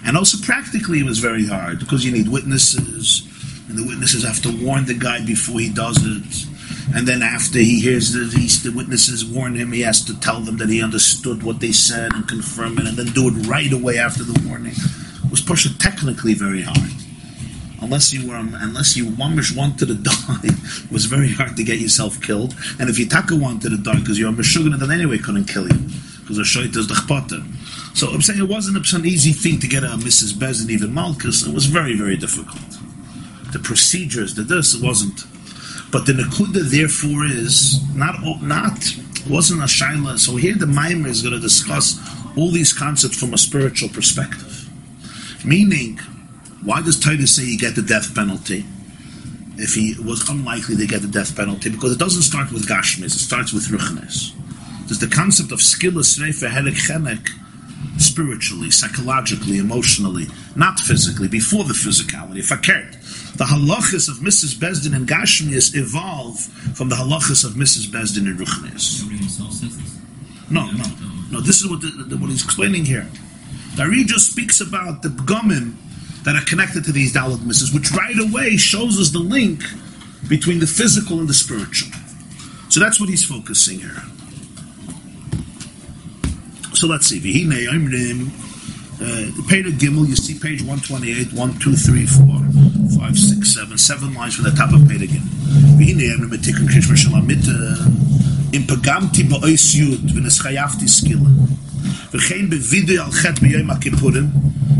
And also practically it was very hard because you need witnesses, and the witnesses have to warn the guy before he does it. And then after he hears the, he, the witnesses warn him, he has to tell them that he understood what they said and confirm it, and then do it right away after the warning. It was pushed technically very hard. Unless you were, unless you mamish wanted to die, it was very hard to get yourself killed. And if you taka wanted to die because you're a meshuggah, then anyway couldn't kill you because a shait is the chpater. So I'm saying it wasn't an easy thing to get a Mrs. Bez and even Malchus. It was very, very difficult. The procedures, the this, it wasn't. But the Nakuda, therefore, is not not wasn't a shaila. So here the Maimer is going to discuss all these concepts from a spiritual perspective. Meaning, why does Titus say you get the death penalty? If he was unlikely to get the death penalty, because it doesn't start with Gashmis, it starts with Ruchnes. There's the concept of skillus reifa helik chenek spiritually, psychologically, emotionally, not physically, before the physicality. Fakert. The halachas of Misas Besdin and Gashmias evolve from the halachas of Misas Besdin and Ruchnes. Nobody himself says this. No, no, no. This is what, the, the, what he's explaining here. Dari just speaks about the gomim that are connected to these Dalit misses, which right away shows us the link between the physical and the spiritual. So that's what he's focusing here. So let's see. V'hinei omrim, uh, page of Gimel, you see page 128, 1, 2, 3, 4, 5, 6, 7, 7 lines from the top of page again. V'hinei omrim etikun krishma shalamit im pagamti ba'ois yud v'neschayafti skilla. V'chein bevidui al chet b'yom ha-kippurim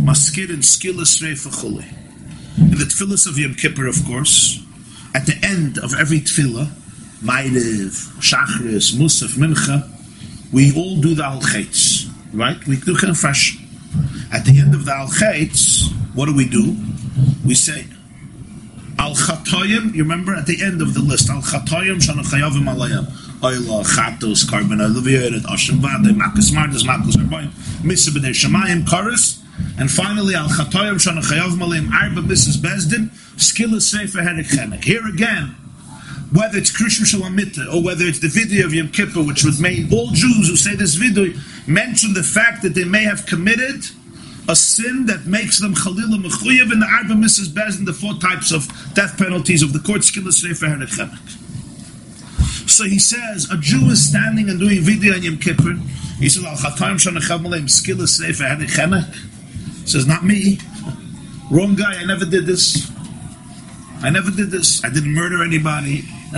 maskirin skilla srei v'chuli. In the tefillas of Yom Kippur, of course, at the end of every tefillah, Ma'ariv, Shachris, Musaf, Mincha, we all do the Al right? We do confession. At the end of the Al what do we do? We say, Al Chatoyim, you remember at the end of the list, Al Chatoyim Shana Chayavim Alayim. Oila, Chatos, Carbon, Olivia, Ashim Vade, Makas Mardas, Makas Arbaim, Misa B'nei Shemayim, and finally, Al Chatoyim Shana Chayavim Alayim, Arba Misas Bezdin, Skilla Sefer Herik Chenek. Here again, whether it's Krishma Shalamita or whether it's the vidui of Yom Kippur, which was made, all Jews who say this vidui mention the fact that they may have committed a sin that makes them Chalila Mechuyev in the Arba Mrs. Bez and the four types of death penalties of the court Skilla Sefer Herechemek. So he says, a Jew is standing and doing vidui on Yom Kippur. He says, Al Chatayim Shanachav Malay Skilla Sefer Herechemek. Says, not me. Wrong guy, I never did this. I never did this. I didn't murder anybody.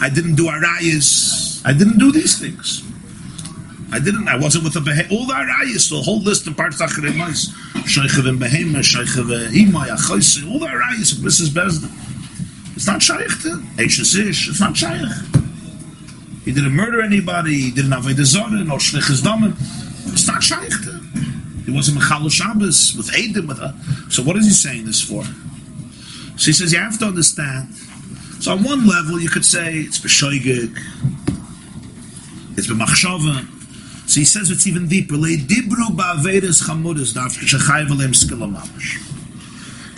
I didn't do arayas. I didn't do these things. I didn't. I wasn't with a behe. All the arayas, the whole list of parts of Sheichev and Behema, Sheichev uh, Imay, Achoyse, all the arayas of Misas Bezdin. It's not shaykh to Eishes Ish. It's not shaykh. He didn't murder anybody. He didn't have a desire. No shlichus damen. It's not shaykh. He wasn't Mechal Shabbos with Eidim with her. So what is he saying this for? So he says you have to understand. So on one level you could say it's b'shoigig, it's b'machshava. So he says it's even deeper. Le dibru ba'avedes chamudas dafka shechayv.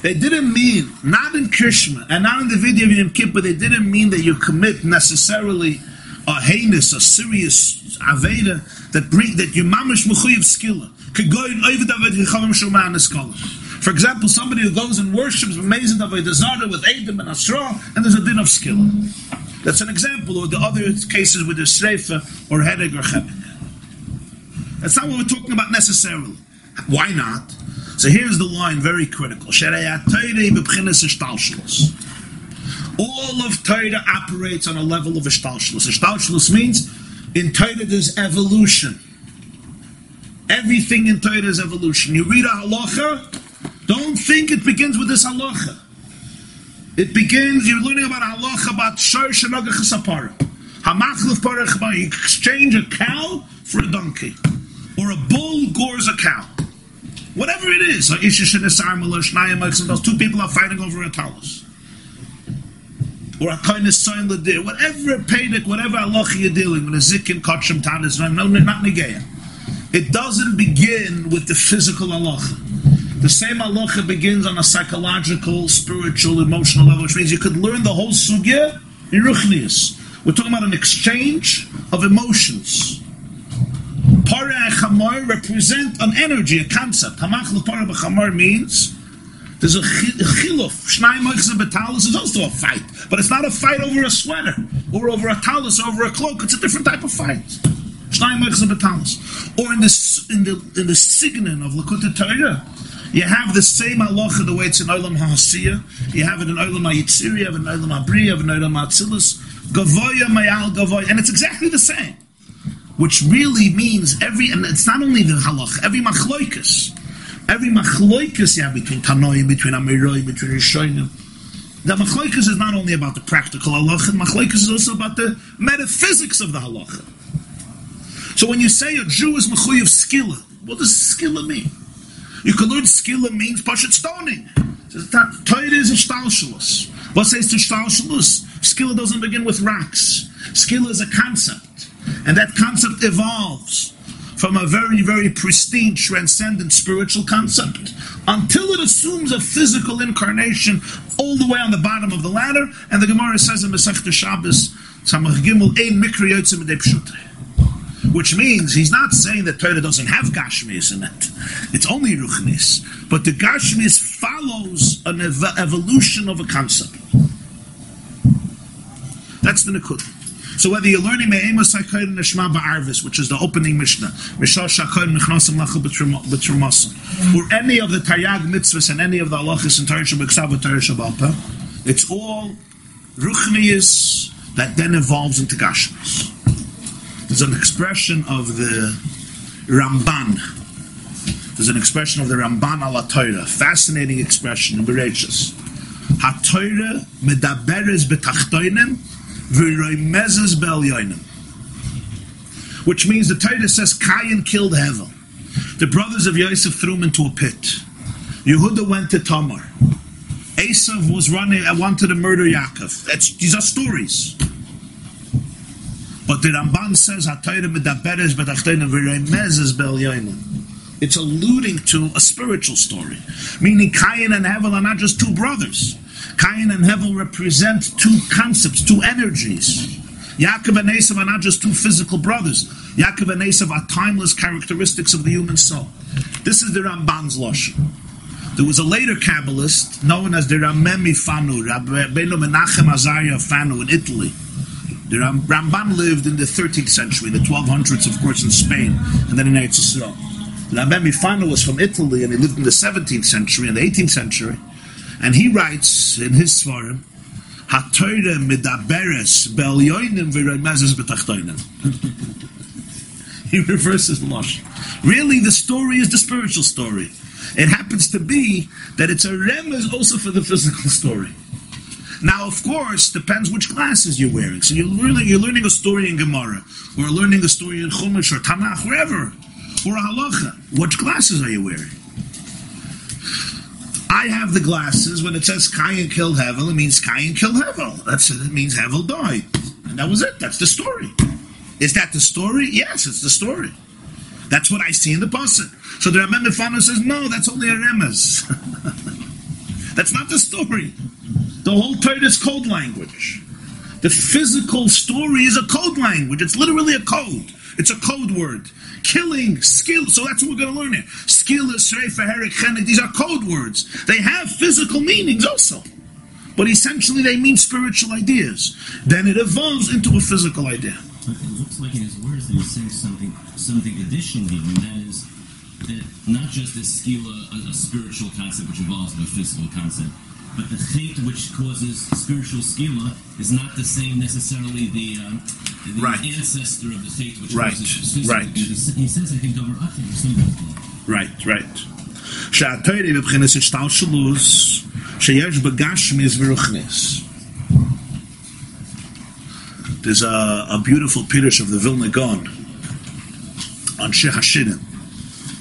They didn't mean, not in Krishma, and not in the vidui of Yom Kippur, they didn't mean that you commit necessarily a heinous, a serious aveda that bring that you mamish mechuyev skilla could go in over chachamim. For example, somebody who goes and worships amazing avodah zara with Adam and Asra, and there's a din of skilla. That's an example of the other cases with the sreifa or hedeg or chebek. That's not what we're talking about necessarily. Why not? So here's the line, very critical. All of Torah operates on a level of ishtalshalos. Ishtalshalos means in Torah there's evolution. Everything in Torah is evolution. You read a halacha, don't think it begins with this halacha. It begins, you're learning about halacha about shor shenogach sapara. Hamachlif parach exchange a cow for a donkey. Or a bull gores a cow. Whatever it is, two people are fighting over a talus. Or a sign ladir, whatever pedic, whatever halacha you're dealing with, a zikin, kachim, tanis, no, not negeya. It doesn't begin with the physical halacha. The same halacha begins on a psychological, spiritual, emotional level, which means you could learn the whole sugya in ruchnius. We're talking about an exchange of emotions. Para and chamar represent an energy, a concept. Hamach para b'chamar means there's a chiluf. Shnai moichza betalis is also a fight, but it's not a fight over a sweater or over a talus, over a cloak. It's a different type of fight. Shnai moichza betalis. Or in the in the in the signin of Likutei Torah, you have the same halacha the way it's in Olam HaHasiyah. You have it in Olam HaYitzir, you have it in Olam HaBri, you have it in Olam HaTzilus. Gavoya mayal gavoya. And it's exactly the same which really means every, and it's not only the halach, every machloikus, every machloikus you have between Tanoim, between Amiroi, between Rishonim. The machloikus is not only about the practical halacha, machloikus is also about the metaphysics of the halacha. So when you say a Jew is mechuyev skilla, what does skilla mean? You can learn skilla means pashat stoning. Torah is a shtalshalus. What says to shtalshalus? Skilla doesn't begin with rocks. Skilla is a concept. And that concept evolves from a very, very pristine, transcendent spiritual concept until it assumes a physical incarnation all the way on the bottom of the ladder. And the Gemara says in Masechta Shabbos, which means he's not saying that Torah doesn't have Gashmis in it. It's only Ruchnis. But the Gashmis follows an ev- evolution of a concept. That's the Nikud. So whether you're learning Me'emus HaKoyin Neshma Ba'arvis, which is the opening Mishnah, Mishal Shakoyin Nechnasim Lacha B'Trumasim, or any of the Taryag mitzvahs and any of the halachas in Torah Shabbat Torah Shabbat, it's all Ruchnius that then evolves into Gashmis. There's an expression of the Ramban. There's an expression of the Ramban ala Torah. Fascinating expression in Bereshis. Ha-Torah medaberes betachtoinim Which means the Torah says Cain killed Hevel. The brothers of Yosef threw him into a pit. Yehuda went to Tamar. Esav was running, I wanted to murder Yaakov. That's, these are stories. But the Ramban says, It's alluding to a spiritual story, meaning Cain and Hevel are not just two brothers. Cain and Hevel represent two concepts, two energies. Yaakov and Esav are not just two physical brothers. Yaakov and Esav are timeless characteristics of the human soul. This is the Ramban's lashon. There was a later Kabbalist known as the Ramemi Fanu, Rabbeinu Menachem Azaria Fanu in Italy. The Ramban lived in the 13th century, the 1200s, of course, in Spain, and then in Eretz Yisrael. Rabbi Mifano was from Italy, and he lived in the 17th century and the 18th century. And he writes in his Svarim, HaTorah medaberes. He reverses the Lashon. Really, the story is the spiritual story. It happens to be that it's a remez also for the physical story. Now, of course, depends which glasses you're wearing. So you're learning, you're learning a story in Gemara, or learning a story in Chumash or Tanakh, wherever, or halacha. Which glasses are you wearing? I have the glasses. When it says Cain killed Hevel, it means Cain killed Hevel. That's it. Means Hevel died, and that was it. That's the story. Is that the story? Yes, it's the story. That's what I see in the pasuk. So the Rameh Mefano says, no, that's only a remez. that's not the story. The whole Torah is code language. The physical story is a code language. It's literally a code. It's a code word. Killing, skill. So that's what we're going to learn here. Skill, Sreifa, Herik, Chenek. These are code words. They have physical meanings also. But essentially they mean spiritual ideas. Then it evolves into a physical idea. But it looks like in his words that he's saying something something additional and that is that not just is skila a, a spiritual concept which evolves into a physical concept, but the taint which causes spiritual schema is not the same necessarily the, um, the right. ancestor of the taint which right. causes physical. Right. He says, I think, over Atim or something. Right, right. שהתוירי בבחינס השטלשלוס שיש בגשמיס ורוכניס. There's a, a beautiful pidush of the Vilna Gaon on Shir HaShirim.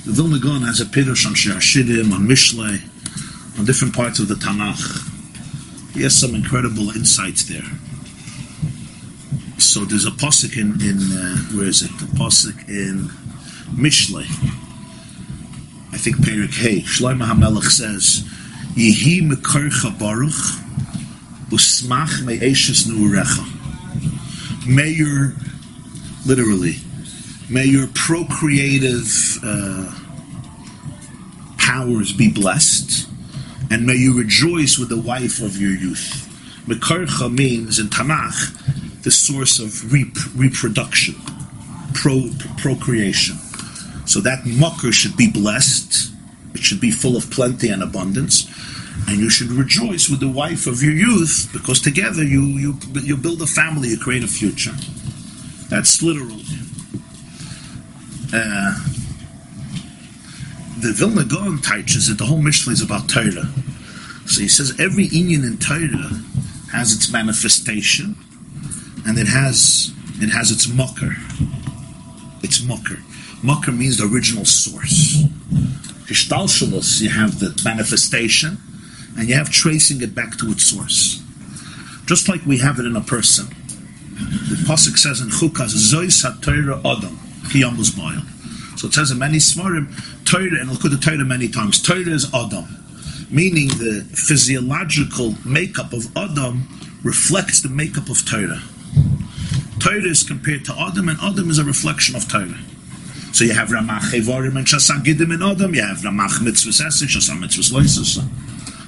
The Vilna Gaon has a pidush on Shir HaShirim, on Mishlei, on different parts of the Tanakh. He has some incredible insights there. So there's a pasuk in, in uh, where is it? The pasuk in Mishlei. I think Perik Hey, Shlomo HaMelech says, Yehi mekarcha baruch, usmach me'eshes nu'urecha. May your, literally, may your procreative uh, powers be blessed, and may you rejoice with the wife of your youth. Mekarcha means, in Tanakh, the source of rep- reproduction, pro- procreation. So that mucker should be blessed. It should be full of plenty and abundance. And you should rejoice with the wife of your youth because together you, you, you build a family, you create a future. That's literal. Uh, the Vilna Gaon teaches that the whole Mishnah is about Torah. So he says every Inyan in Torah has its manifestation and it has it has its mucker. It's mucker. Mucker means the original source. Gestalshalos, you have the manifestation, and you have tracing it back to its source. Just like we have it in a person. The Pasuk says in Chukas, Zois HaTorah Adam, Ki Amos Moel. So it says in many Smarim, Torah, and at the Torah many times, Torah is Adam, meaning the physiological makeup of Adam reflects the makeup of Torah. Torah is compared to Adam, and Adam is a reflection of Torah. So you have Ramach Evarim and Shasam Gidim in Adam, you have Ramach Mitzvahs Esed, Shasam Mitzvahs Loisus.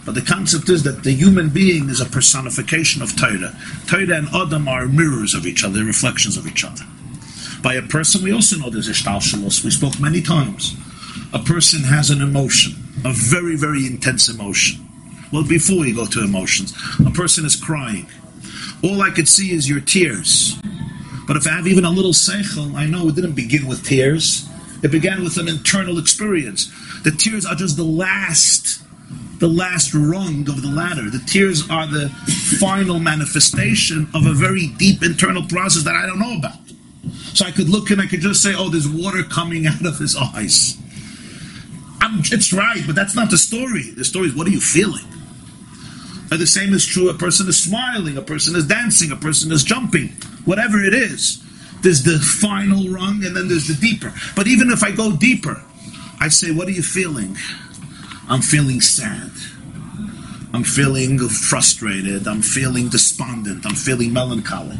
But the concept is that the human being is a personification of Torah. Torah and Adam are mirrors of each other, reflections of each other. By a person, we also know there's a shtalshalos. We spoke many times. A person has an emotion, a very, very intense emotion. Well, before we go to emotions, a person is crying. All I could see is your tears. But if I have even a little seichel, I know it didn't begin with tears. It began with an internal experience. The tears are just the last, the last rung of the ladder. The tears are the final manifestation of a very deep internal process that I don't know about. So I could look and I could just say, "Oh, there's water coming out of his eyes." I'm, it's right, but that's not the story. The story is what are you feeling? And the same is true. A person is smiling, a person is dancing, a person is jumping, whatever it is. There's the final rung and then there's the deeper. But even if I go deeper, I say, What are you feeling? I'm feeling sad. I'm feeling frustrated. I'm feeling despondent. I'm feeling melancholy.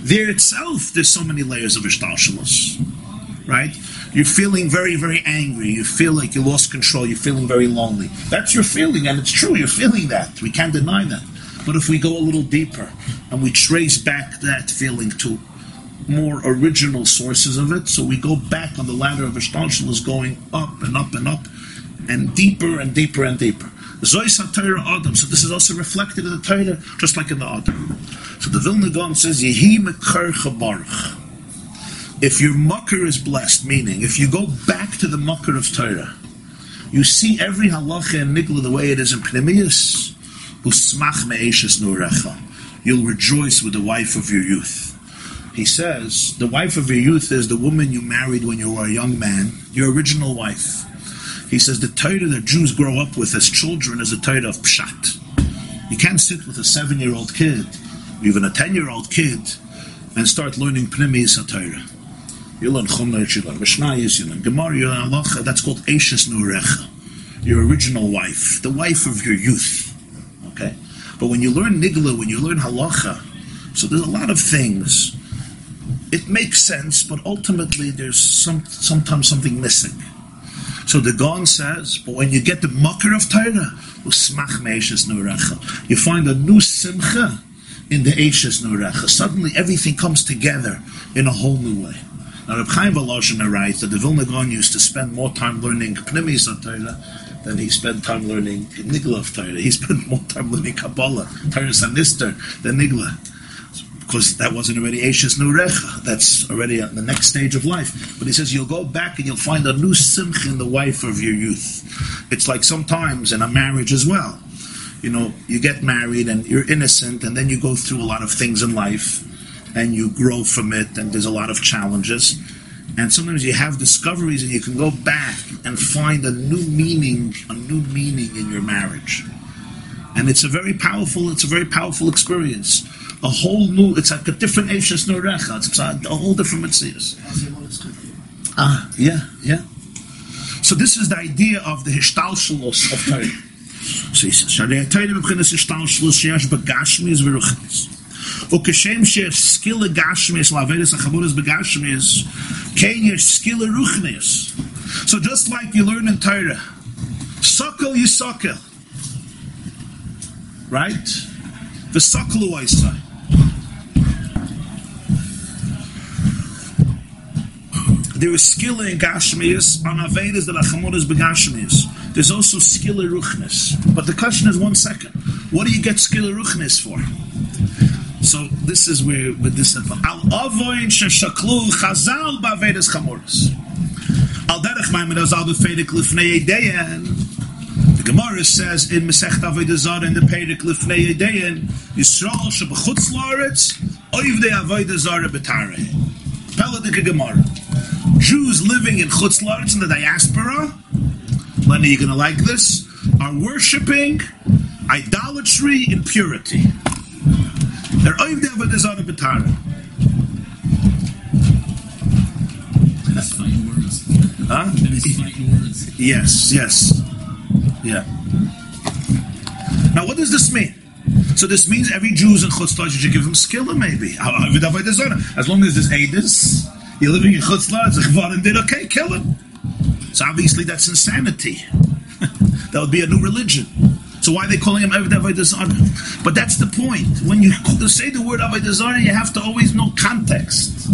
There itself, there's so many layers of ishtalshalos. Right? You're feeling very, very angry. You feel like you lost control. You're feeling very lonely. That's your feeling, and it's true. You're feeling that. We can't deny that. But if we go a little deeper and we trace back that feeling to more original sources of it, so we go back on the ladder of Ishtalshalos going up and up and up and deeper and deeper and deeper. Adam. So this is also reflected in the Torah, just like in the Adam. So the Vilna Gaon says, Yehi Mekar Baruch. If your mucker is blessed, meaning if you go back to the mucker of Torah, you see every halacha and nigla the way it is in Pnimius, usmach me'eshes nurecha. You'll rejoice with the wife of your youth. He says, the wife of your youth is the woman you married when you were a young man, your original wife. He says the Torah that Jews grow up with as children is a Torah of pshat. You can't sit with a seven-year-old kid, even a ten-year-old kid, and start learning Pnimius HaTorah. You learn Chumna, you learn you learn Gemara, you learn Halacha. That's called Eishes Nurecha, your original wife, the wife of your youth. Okay, but when you learn Nigla, when you learn Halacha, So there's a lot of things. It makes sense, but ultimately there's some sometimes something missing. So the Gaon says, but when you get the mucker of Torah, you find a new simcha in the Eishes nurecha. Suddenly everything comes together in a whole new way. Now Reb Chaim Volozhiner writes that the Vilna Gaon used to spend more time learning Pnimis of Torah than he spent time learning Nigla of Torah. He spent more time learning Kabbalah, Torah Sanister, than Nigla. Because that wasn't already Eishes Nurecha. That's already at the next stage of life. But he says you'll go back and you'll find a new simcha in the wife of your youth. It's like sometimes in a marriage as well. You know, you get married and you're innocent, and then you go through a lot of things in life, and you grow from it, and there's a lot of challenges. And sometimes you have discoveries, and you can go back and find a new meaning, a new meaning in your marriage. And it's a very powerful, it's a very powerful experience. A whole new, it's like a different Eishes Nurecha. It's a whole different Mitzvahs. Ah, yeah, yeah. So this is the idea of the Hishtalshalos of Torah. So he says, Shalei Torah b'chinas Hishtalshalos sheyesh b'gashmis v'ruchnis. וכשם שיש סקיל לגשמיס, לעבדס החבורס בגשמיס, כן יש סקיל לרוחניס. So just like you learn in Torah, suckle you suckle. Right? The suckle I say. There is skill in Gashmias, on Avedas that Achamodas begashmias. There's also skill in Ruchnis. But the question is one second. What do you get skill in Ruchnis for? So this is where with this al avoin sheshaklu chazal ba'avedas chamoras. Al derech maimed as al befedik lifnei edeyen. The Gemara says in Masech Avodah Zarah in the Perek lifnei edeyen Yisrael shebechutz laaretz oivdei Avodah Zarah betare. Peladik Gemara. Jews living in chutz laaretz in the diaspora. Lenny, you're gonna like this? Are worshiping idolatry in purity. They're oivdei Avodah Zarah betare. That's fighting words. Huh? That is fighting words. Yes, yes. Yeah. Now, what does this mean? So this means every Jew is in Chutz La'aretz, you should give him skilla, maybe. As long as there's Adis, you're living in Chutz La'aretz, Chvarim did, okay, kill him. So obviously that's insanity. that would be a new religion. So why are they calling him Eved Avodah? But that's the point. When you say the word Avodah you have to always know context.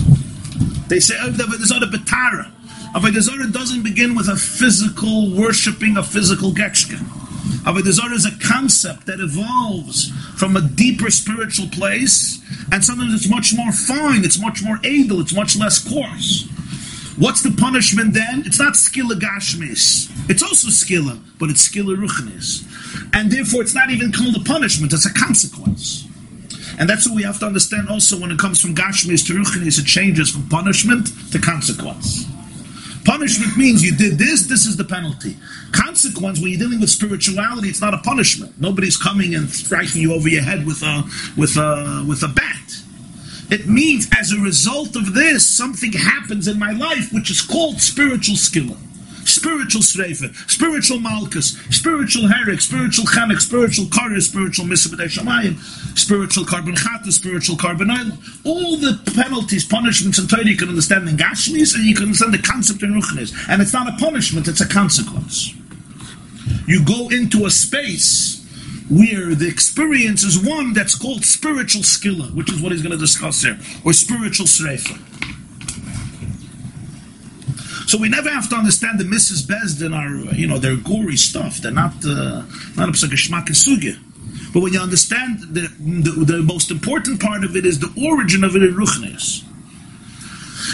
They say Eved Avodah Betara. Avodah doesn't begin with a physical worshipping, a physical gekshka. Avodah is a concept that evolves from a deeper spiritual place, and sometimes it's much more fine, it's much more edel, it's much less coarse. What's the punishment then? It's not skilla gashmis. It's also skilla, but it's skilla ruchnis. And therefore it's not even called a punishment, it's a consequence. And that's what we have to understand also when it comes from gashmis to ruchnis, it changes from punishment to consequence. Punishment means you did this, this is the penalty. Consequence, when you're dealing with spirituality, it's not a punishment. Nobody's coming and striking you over your head with a with a with a bat. It means as a result of this, something happens in my life which is called spiritual skill. Spiritual sreifa, spiritual malchus, spiritual herek, spiritual chanek, spiritual karis, spiritual misabedei shamayim, spiritual carbon chata, spiritual carbon oil. All the penalties, punishments, and Torah you can understand in Gashmis, and you can understand the concept in Ruchnis. And it's not a punishment, it's a consequence. You go into a space where the experience is one that's called spiritual skilla, which is what he's going to discuss here, or spiritual sreifa. So we never have to understand the Misas Besdin are, you know, they're gory stuff. They're not, uh, not a psakashmak sugya. But when you understand the, the, the most important part of it is the origin of it in Ruchnis.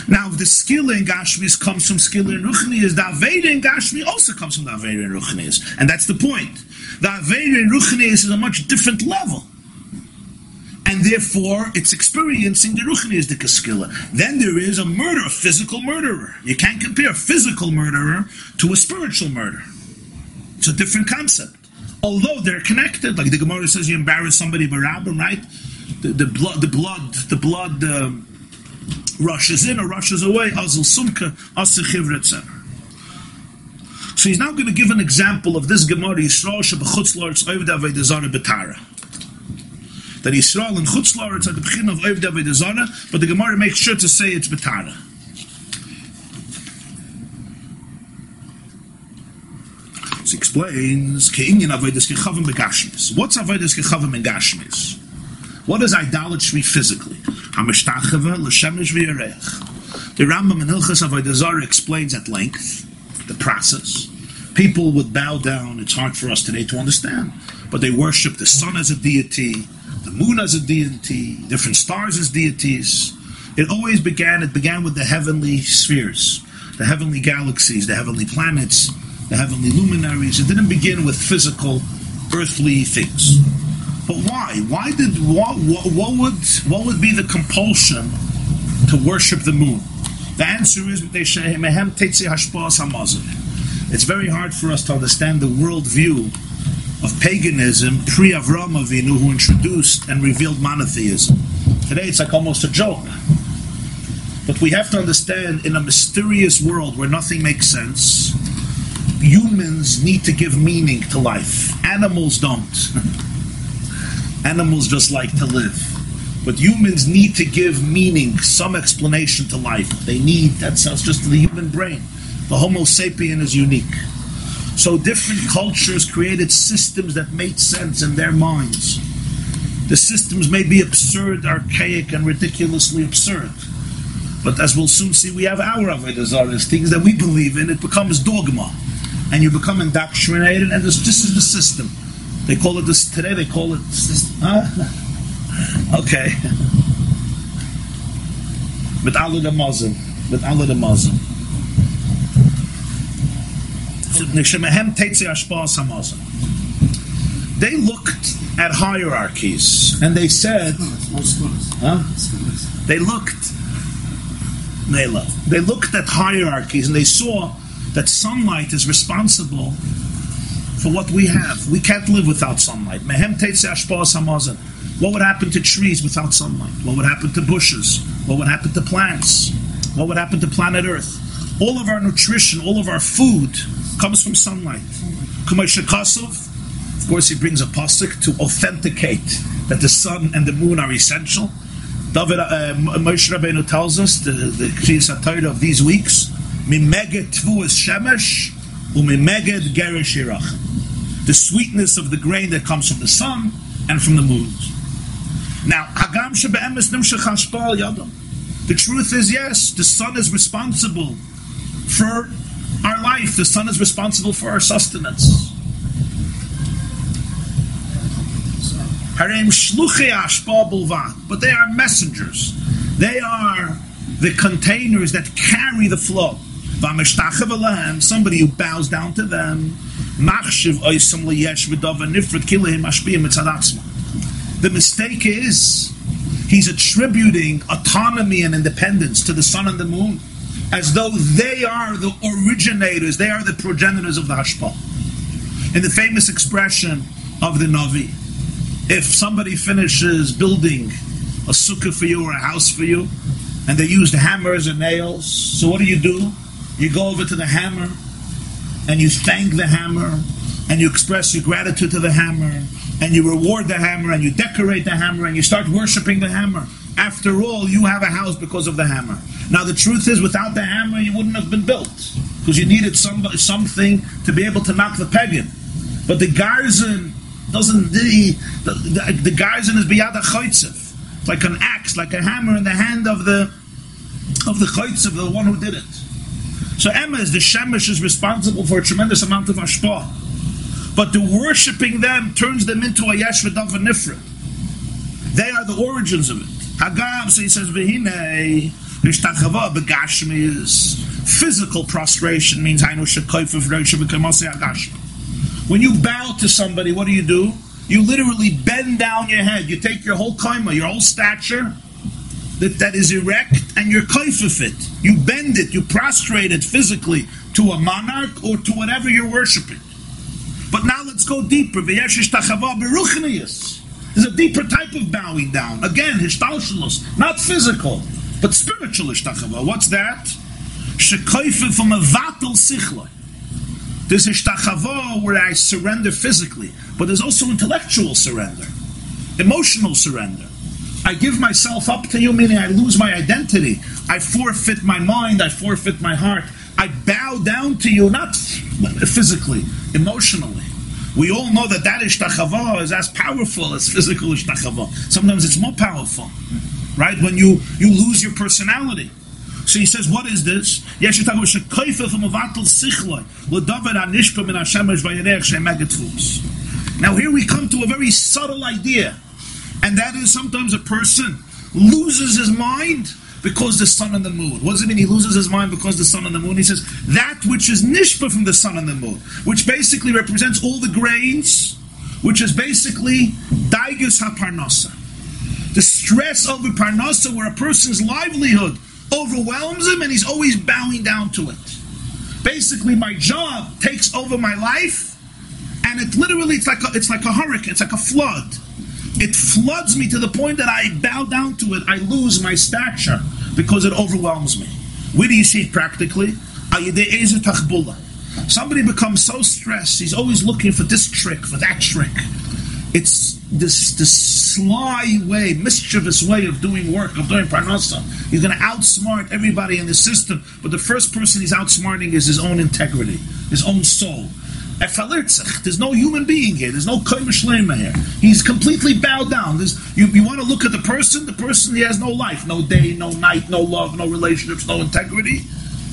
Now, the skill in Gashmis comes from skill in Ruchnis. The Aveda in Gashmi also comes from the Aveda in Ruchnis. And that's the point. The Aveda in Ruchnis is a much different level. And therefore, it's experiencing the Ruchnis the Kaskila. Then there is a murder, a physical murderer. You can't compare a physical murderer to a spiritual murder. It's a different concept. Although they're connected, like the Gemara says, you embarrass somebody barabim, right? The, the blood, the blood, the blood um, rushes in or rushes away. Azul sumka, asachivra, etc. So he's now going to give an example of this Gemara Yisrael shebechutz lords oivda avedazara betara. that Yisrael and Chutz La'aretz are the Bechin of Oiv David Zara, but the Gemara makes sure to say it's Betara. So explains, Ke'inyan Avodas Kechavim Begashmis. What's Avodas Kechavim in Gashmis? What is idolatry physically? Hamashtachava l'shemesh v'yarech. The Rambam in Hilchas Avodah explains at length the process. People would bow down. It's hard for us today to understand, but they worship the sun as a deity, the moon as a deity, different stars as deities. It always began. It began with the heavenly spheres, the heavenly galaxies, the heavenly planets, the heavenly luminaries. It didn't begin with physical, earthly things. But why? Why did what, what, what would what would be the compulsion to worship the moon? The answer is it's very hard for us to understand the worldview of paganism pre Avram Avinu, who introduced and revealed monotheism. Today, it's like almost a joke. But we have to understand in a mysterious world where nothing makes sense, humans need to give meaning to life. Animals don't. Animals just like to live. But humans need to give meaning, some explanation to life. They need, that's, that's just the human brain. The Homo sapien is unique. So different cultures created systems that made sense in their minds. The systems may be absurd, archaic, and ridiculously absurd. But as we'll soon see, we have our Avodah things that we believe in. It becomes dogma. And you become indoctrinated, and this, this is the system. They call it this today. They call it system. Huh? Okay. With Allah the Muslim. With Allah the Muslim. They looked at hierarchies and they said, huh? They looked, they looked at hierarchies and they saw that sunlight is responsible for what we have. We can't live without sunlight. What would happen to trees without sunlight? What would happen to bushes? What would happen to plants? What would happen to planet Earth? All of our nutrition, all of our food comes from sunlight. Of course, he brings a pasuk to authenticate that the sun and the moon are essential. David uh, Moshe Rabbeinu tells us the the Kriyas of these weeks, "Mimeged tvu is shemesh, umimeged gerish yirach." The sweetness of the grain that comes from the sun and from the moon. Now, hagam shebe'emes yadam. The truth is, yes, the sun is responsible for our life. The sun is responsible for our sustenance. Shluchei but they are messengers. They are the containers that carry the flow. Somebody who bows down to them. The mistake is he's attributing autonomy and independence to the sun and the moon as though they are the originators, they are the progenitors of the Hashpah. In the famous expression of the Navi, if somebody finishes building a sukkah for you or a house for you, and they used hammers and nails, so what do you do? You go over to the hammer and you thank the hammer and you express your gratitude to the hammer and you reward the hammer and you decorate the hammer and you start worshiping the hammer. After all, you have a house because of the hammer. Now, the truth is, without the hammer, you wouldn't have been built because you needed some, something to be able to knock the peg in. But the garrison doesn't. The, the, the garrison is biyad a like an axe, like a hammer in the hand of the of the chaytzev, the one who did it. So Emma is the shemesh is responsible for a tremendous amount of ashpah. But the worshipping them turns them into a yesh v'dav nifra. They are the origins of it. Hagam, so he says, v'hinei, is physical prostration, means. When you bow to somebody, what do you do? You literally bend down your head. You take your whole kaima, your whole stature, that, that is erect, and you're kaif of it. You bend it, you prostrate it physically to a monarch or to whatever you're worshiping. But now let's go deeper. There's a deeper type of bowing down. Again, hishtalshalos, not physical, but spiritual ishtachava. What's that? Shekoife from a vatal sichla. There's ishtachava where I surrender physically, but there's also intellectual surrender. emotional surrender. I give myself up to you, meaning I lose my identity. I forfeit my mind, I forfeit my heart. I bow down to you, not physically, emotionally. We all know that that ishtachava is as powerful as physical ishtachava. Sometimes it's more powerful, right? When you, you lose your personality. So he says, what is this? Now here we come to a very subtle idea, and that is sometimes a person loses his mind because the sun and the moon. What does it mean he loses his mind because the sun and the moon? He says, that which is nishpa from the sun and the moon, which basically represents all the grains, which is basically daigus haparnasa. The stress over parnasa, where a person's livelihood overwhelms him and he's always bowing down to it. Basically, my job takes over my life, and it literally it's like a, it's like a hurricane, it's like a flood. It floods me to the point that I bow down to it. I lose my stature because it overwhelms me. Where do you see it practically? Ah, Somebody becomes so stressed, he's always looking for this trick, for that trick. It's this this sly way, mischievous way of doing work, of doing parnasa. He's going to outsmart everybody in the system, but the first person he's outsmarting is his own integrity, his own soul. There's no human being here. There's no koimishlema here. He's completely bowed down. There's, you, you want to look at the person. The person he has no life, no day, no night, no love, no relationships, no integrity.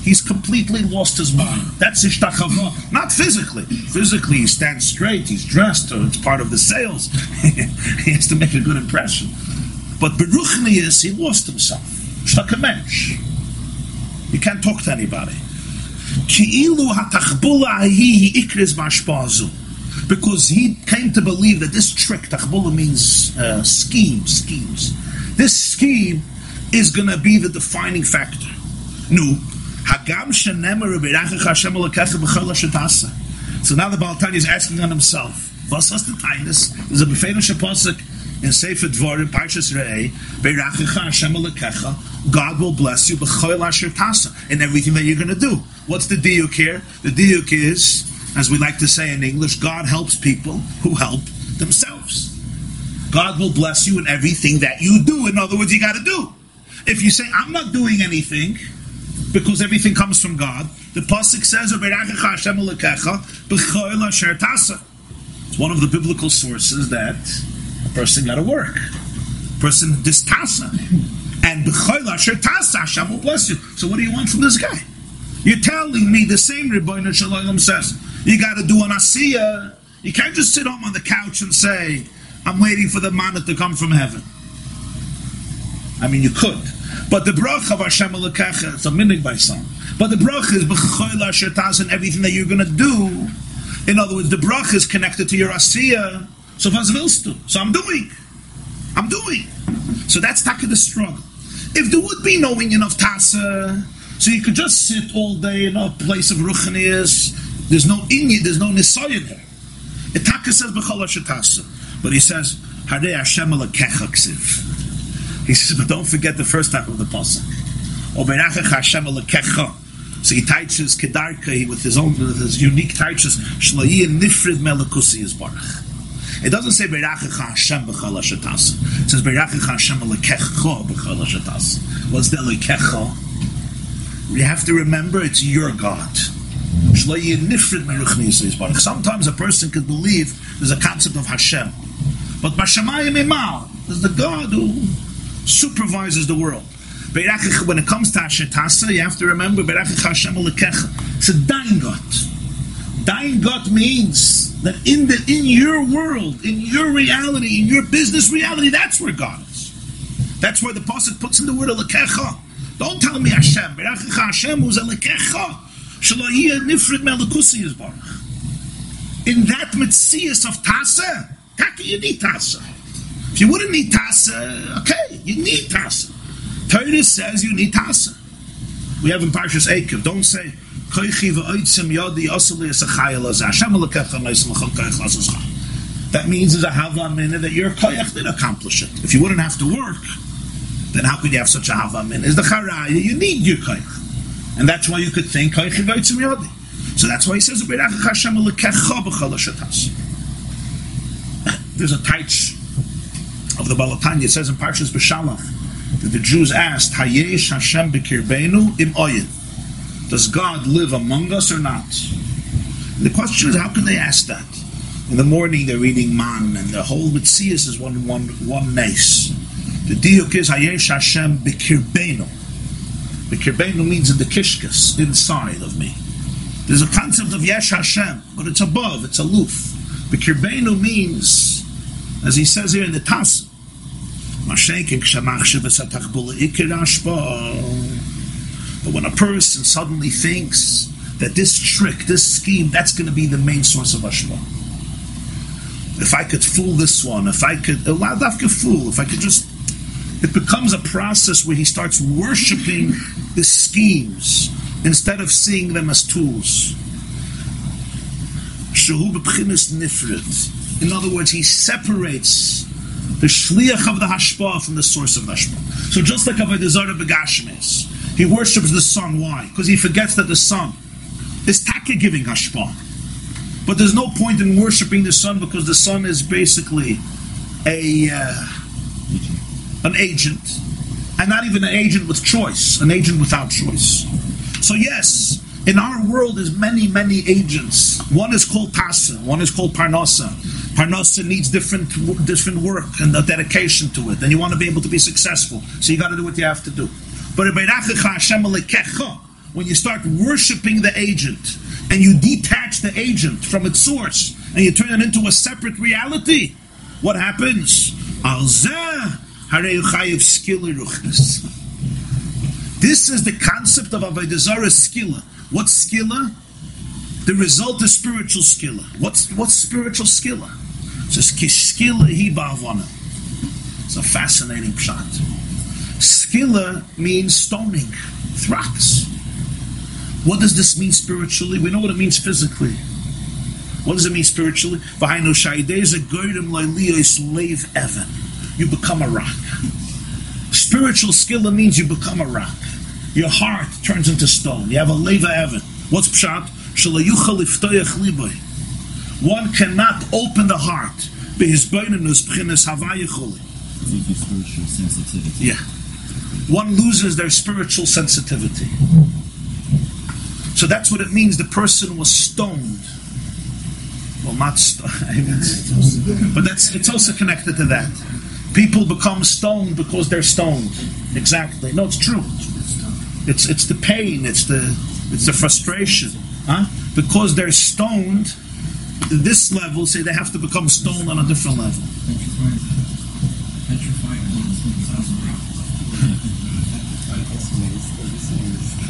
He's completely lost his mind. That's ishtachava. Not physically. Physically, he stands straight. He's dressed. It's part of the sales. he has to make a good impression. But beruchnius, he lost himself. Shtakamensh. You can't talk to anybody. Because he came to believe that this trick, tachbula means uh, scheme, schemes. This scheme is going to be the defining factor. No. So now the Baal HaTanya is asking on himself. Was hast du a befehlische Posuk in Sefer Dvorim, Parshas Re'eh, Beirachecha Hashem God will bless you b'choil asher in everything that you're going to do. What's the diuk here? The diuk is, as we like to say in English, God helps people who help themselves. God will bless you in everything that you do. In other words, you got to do. If you say, I'm not doing anything, because everything comes from God, the Pasuk says, It's one of the biblical sources that a person got to work. A person distasa. And Hashem will bless you. So what do you want from this guy? You're telling me the same Ribono Shel Olam says, you got to do an asiyah. You can't just sit home on the couch and say, I'm waiting for the manna to come from heaven. I mean, you could. But the bracha of Hashem Elokecha, it's a minig by some. But the bracha is b'choyla shetaz and everything that you're going to do. In other words, the bracha is connected to your asiyah. So was? So I'm doing. I'm doing. So that's taka the struggle. If there would be no inyan of tasa, so you could just sit all day in a place of ruchnias. There's no inyan, there's no nisayan there. Itaka says b'chol tasa, but he says harei Hashem He says, but don't forget the first half of the pasuk. Oberachach Hashem So he teaches kedarka with his own, with his unique teaches shlayi nifrid melakusi is barach. It doesn't say Berachach Hashem b'chol It says Berachach Hashem lekecha b'chol hashatas. What's the lekecha? You have to remember it's your God. Sometimes a person could believe there's a concept of Hashem. But Bashamayim Imal is the God who supervises the world. When it comes to Hashetasa, you have to remember Hashem lekecha. It's a dying God. Dying God means that in the in your world, in your reality, in your business reality, that's where God is. That's where the pasuk puts in the word alekecha. Don't tell me Hashem. Berachicha Hashem. In that mitzias of tasa, you need tasa. If you wouldn't need tasa, okay, you need tasa. Torah says you need tasa. We have in Parshas Ekev. Don't say that means there's a hava minute that your koyach did accomplish it. If you wouldn't have to work, then how could you have such a hava minute? Is the charaya you need your koyach, and that's why you could think koyach v'oitzim yodi. So that's why he says There's a taich of the Baal HaTanya. It says in Parshas B'Shalach that the Jews asked, Hayesh Hashem b'kirbeinu im oyin. Does God live among us or not? And the question is, how can they ask that? In the morning they're eating man, and the whole Mitzias is one one one nace. The diuk is Hayesh Hashem b'kirbeinu. B'kirbeinu means in the kishkas, inside of me. There's a concept of Yesh Hashem, but it's above, it's aloof. B'kirbeinu means, as he says here in the Taz, but when a person suddenly thinks that this trick, this scheme, that's going to be the main source of Ashma. If I could fool this one, if I could, if I could just, it becomes a process where he starts worshipping the schemes instead of seeing them as tools. In other words, he separates the shliach of the hashpah from the source of the hashpah. So just like Avodah Zarah begashmes, he worships the sun. Why? Because he forgets that the sun is taka giving hashpah. But there's no point in worshiping the sun because the sun is basically a uh, an agent, and not even an agent with choice, an agent without choice. So yes, in our world, there's many, many agents. One is called Tasa, one is called Parnasa. Parnasa needs different different work and a dedication to it, and you want to be able to be successful. So you got to do what you have to do. But when you start worshiping the agent and you detach the agent from its source and you turn it into a separate reality, what happens? This is the concept of Avodah Zarah skilla. What's skilla? The result is spiritual skilla. What's what's spiritual skilla? It says kishkilla hi. It's a fascinating shot. Skilla means stoning, throcks. What does this mean spiritually? We know what it means physically. What does it mean spiritually? You become a rock. Spiritual skilla means you become a rock. Your heart turns into stone. You have a leva evan. What's pshat? One cannot open the heart. Yeah. One loses their spiritual sensitivity. So that's what it means. The person was stoned. Well, not stoned, but that's it's also connected to that. People become stoned because they're stoned. Exactly. No, it's true. It's it's the pain. It's the it's the frustration. Huh? Because they're stoned. This level, say they have to become stoned on a different level.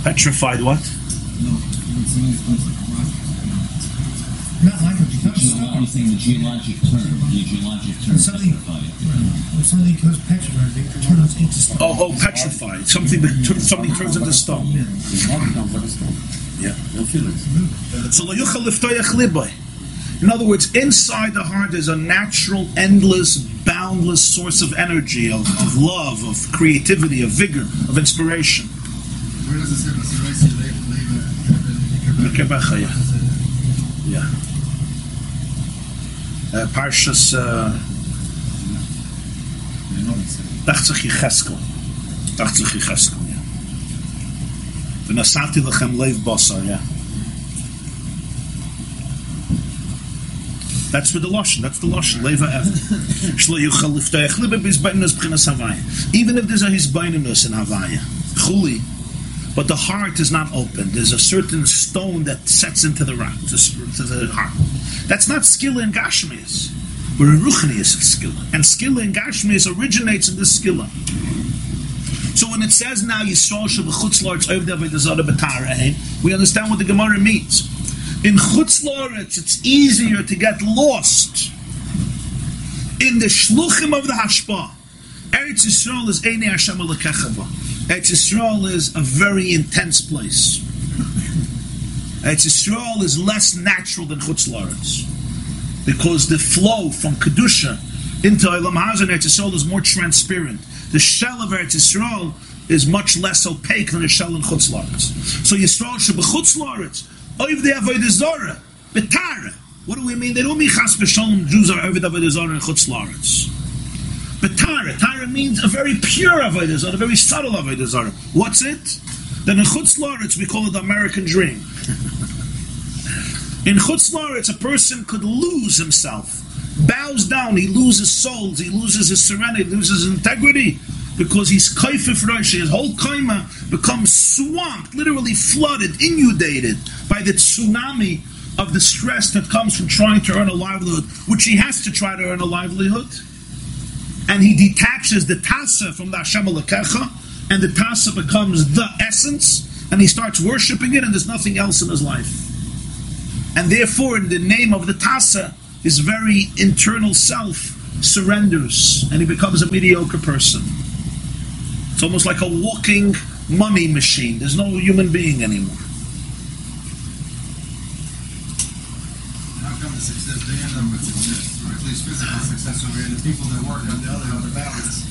Petrified what? Not like it becomes You're stone. saying the geologic term, the geologic term When something, petrified. when something becomes petrified, it turns into stone. Oh, oh, petrified. Something that tur- something turns into stone. Yeah. So lo yuchal liftoyach. In other words, inside the heart is a natural, endless, boundless source of energy, of, of love, of creativity, of vigor, of inspiration. Where does it say that's the race you live, live, Mekebecha, yeah. Yeah. Uh, Parshas uh, Dachzach Yecheskel. Dachzach Yecheskel, yeah. V'nasati lechem leiv basar, yeah. That's with the Lashon. That's the Lashon. Leva Havaya. Even if there's a hisbaininus in Havaya, chuli, but the heart is not open. There's a certain stone that sets into the rock, to, the heart. That's not skill in Gashmias. But in Ruchnias it's skill. And skill in Gashmias originates in this skill. So when it says now Yisrael zarah b'tareh, eh? we understand what the Gemara means. In chutz la'aretz, it's easier to get lost in the shluchim of the hashpah. Eretz Yisrael is Einei Hashem Elokechava. Eretz Yisrael is a very intense place. Eretz Yisrael is less natural than Chutz La'aretz. Because the flow from Kedusha into Elam Hazan Eretz Yisrael is more transparent. The shell of Eretz Yisrael is much less opaque than the shell in Chutz La'aretz. So Yisrael should be Chutz La'aretz. Oiv de Avodah Zorah. Betara. What do we mean? They don't mean Chas B'Shalom Jews are Oiv de Avodah and Chutz La'aretz. Betara Tyra. Tyra means a very pure Avodah Zarah, a very subtle Avodah Zarah. What's it? Then in Chutz Laretz, we call it the American dream. in Chutz Laretz, a person could lose himself, bows down, he loses souls, he loses his serenity, loses his integrity, because he's kaifif rosh, his whole kaima becomes swamped, literally flooded, inundated by the tsunami of the stress that comes from trying to earn a livelihood, which he has to try to earn a livelihood. And he detaches the tasa from the Hashem Alakecha, and the tasa becomes the essence, and he starts worshiping it, and there's nothing else in his life. And therefore, in the name of the tasa, his very internal self surrenders, and he becomes a mediocre person. It's almost like a walking money machine. There's no human being anymore. Or physical success over here, the people that work on the other, on the balance.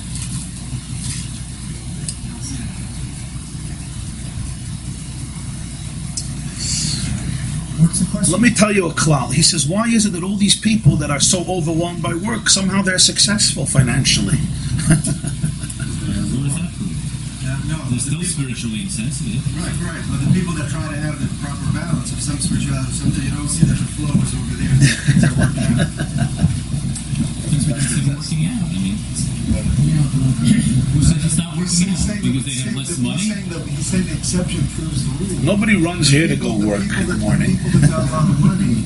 What's the question? Let me tell you a klal. He says, why is it that all these people that are so overwhelmed by work, somehow they're successful financially? What does that prove? Yeah, no, They're still people, spiritually insensitive. right, right, but the people that try to have the proper balance of some spirituality, something you don't see that the flow is over there, things are working out. Things we consider working out. I mean, who said it's not working out? Because they have less money? He's saying, that, he's saying the exception proves the rule. Nobody runs here to go People- work in the morning. People that got a lot of money.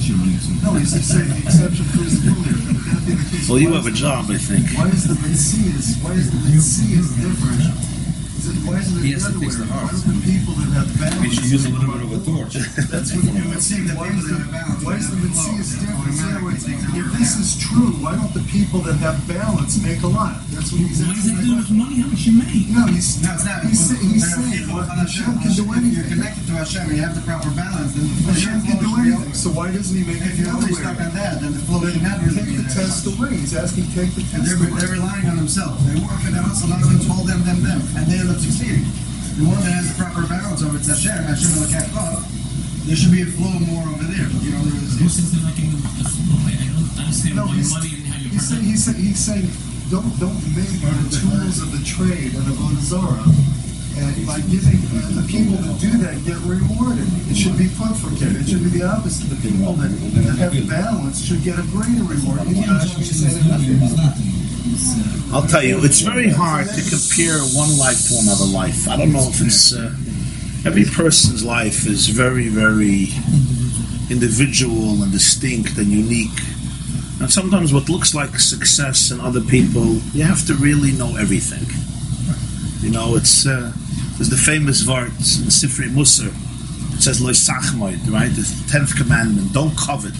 No, he's just saying the exception proves the rule here. Would that be the case? Well, you have a job, I think. Why is the Messias, why is the Messias different? He has to fix the around? Why hearts. don't the people that have balance? We should use a little bit of a torch. That's what It would seem that Why is the, have why is the would have different? In other words, if this is true, why don't the people that have balance make a lot? That's what he's What does that do with money? How much you make? No, he's, No, it's not. he's, sa- he's saying, people what, Hashem can do If you're connected to Hashem and you have the proper balance, then the flow Hashem can do anything, so why doesn't he make If it you're the only other way stuck on that, then the flow should not really Take the test away. He's asking, take the And test they're, they're relying on themselves. They work for the hustle, husband's all them, them, them, and they end up succeeding. The one that has the proper balance of it's Hashem, Hashem will catch up. There should be a flow more over there. You know, there Who is. says they're lacking the, the flow? I, I don't understand No, why he's, money and how you he's, saying, present. he's, saying, he's saying, don't don't make the tools of the trade and of Zara. And by giving the people that do that get rewarded, it should be pufferkid. It should be the opposite. The people that, that have balance should get a greater reward. Even though I'll tell you, it's very hard to compare one life to another life. I don't know if it's uh, every person's life is very, very individual and distinct and unique. And sometimes what looks like success in other people, you have to really know everything. You know, it's uh, there's the famous vart in Sifri Musar. It says Loy Sachmoid, right? The tenth commandment, don't covet.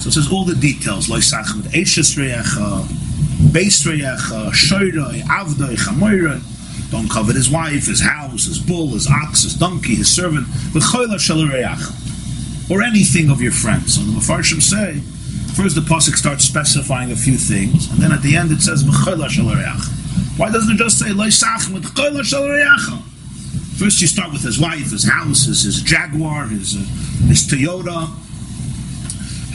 So it says all the details, Loy Sachmoid, Eishes Beis Reyecha, Shoyroi, Avdoi, Chamoyroi. Don't covet his wife, his house, his bull, his ox, his donkey, his servant. Or anything of your friends. So the Mepharshim say, first the Pasuk starts specifying a few things, and then at the end it says. Why doesn't it just say? First, you start with his wife, his house, his, his Jaguar, his, uh, his Toyota,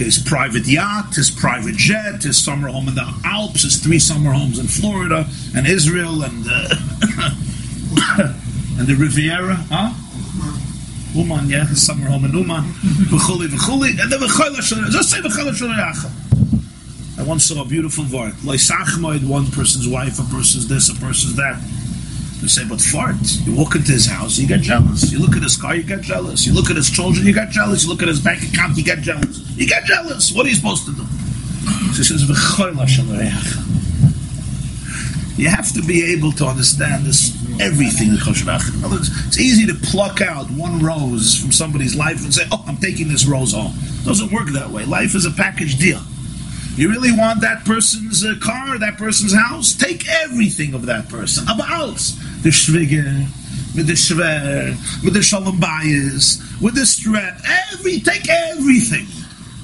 his private yacht, his private jet, his summer home in the Alps, his three summer homes in Florida and Israel and uh, and the Riviera, huh? Uman, yeah, his summer home in Uman, v'chuli v'chuli, and then v'choyle shel- just say. I once saw a beautiful word. Loisachmoid, one person's wife, a person's this, a person's that. They say, but fart. You walk into his house, you get jealous. You look at his car, you get jealous. You look at his children, you get jealous. You look at his bank account, you get jealous. You get jealous. What are you supposed to do? She says, "V'choyla shel. You have to be able to understand this everything in kosher. In other words, It's easy to pluck out one rose from somebody's life and say, "Oh, I'm taking this rose home." It doesn't work that way. Life is a package deal. You really want that person's uh, car, that person's house? Take everything of that person. Aber. The Schwige, with the Schwer, with the Shalom Bayis, with the stress. Every, take everything.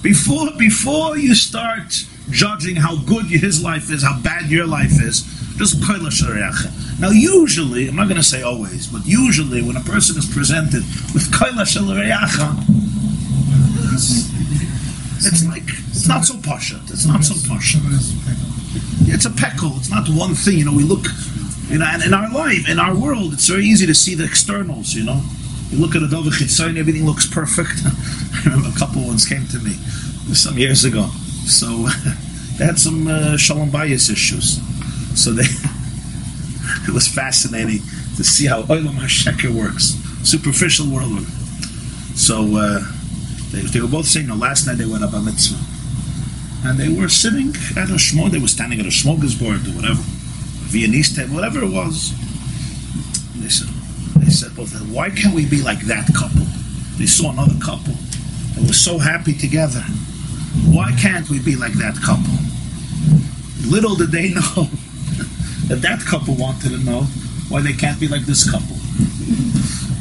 Before, before you start judging how good his life is, how bad your life is, just koila shariacha. Now, usually, I'm not going to say always, but usually when a person is presented with koila shariacha, it's like, it's not so pasha. It's not so pasha. It's a peckle. It's not one thing. You know, we look, you know, and in our life, in our world, it's very easy to see the externals. You know, you look at a Dovah Chitzon, everything looks perfect. I remember a couple ones came to me some years ago. So they had some uh, shalom bias issues. So they, it was fascinating to see how Olam HaSheker works, superficial world. So uh, they, they were both saying, no, last night they went up a mitzvah. And they were sitting at a shmog, they were standing at a smorgasbord or whatever, Viennese table, whatever it was. And they said, they said both, why can't we be like that couple? They saw another couple and were so happy together. Why can't we be like that couple? Little did they know that that couple wanted to know why they can't be like this couple.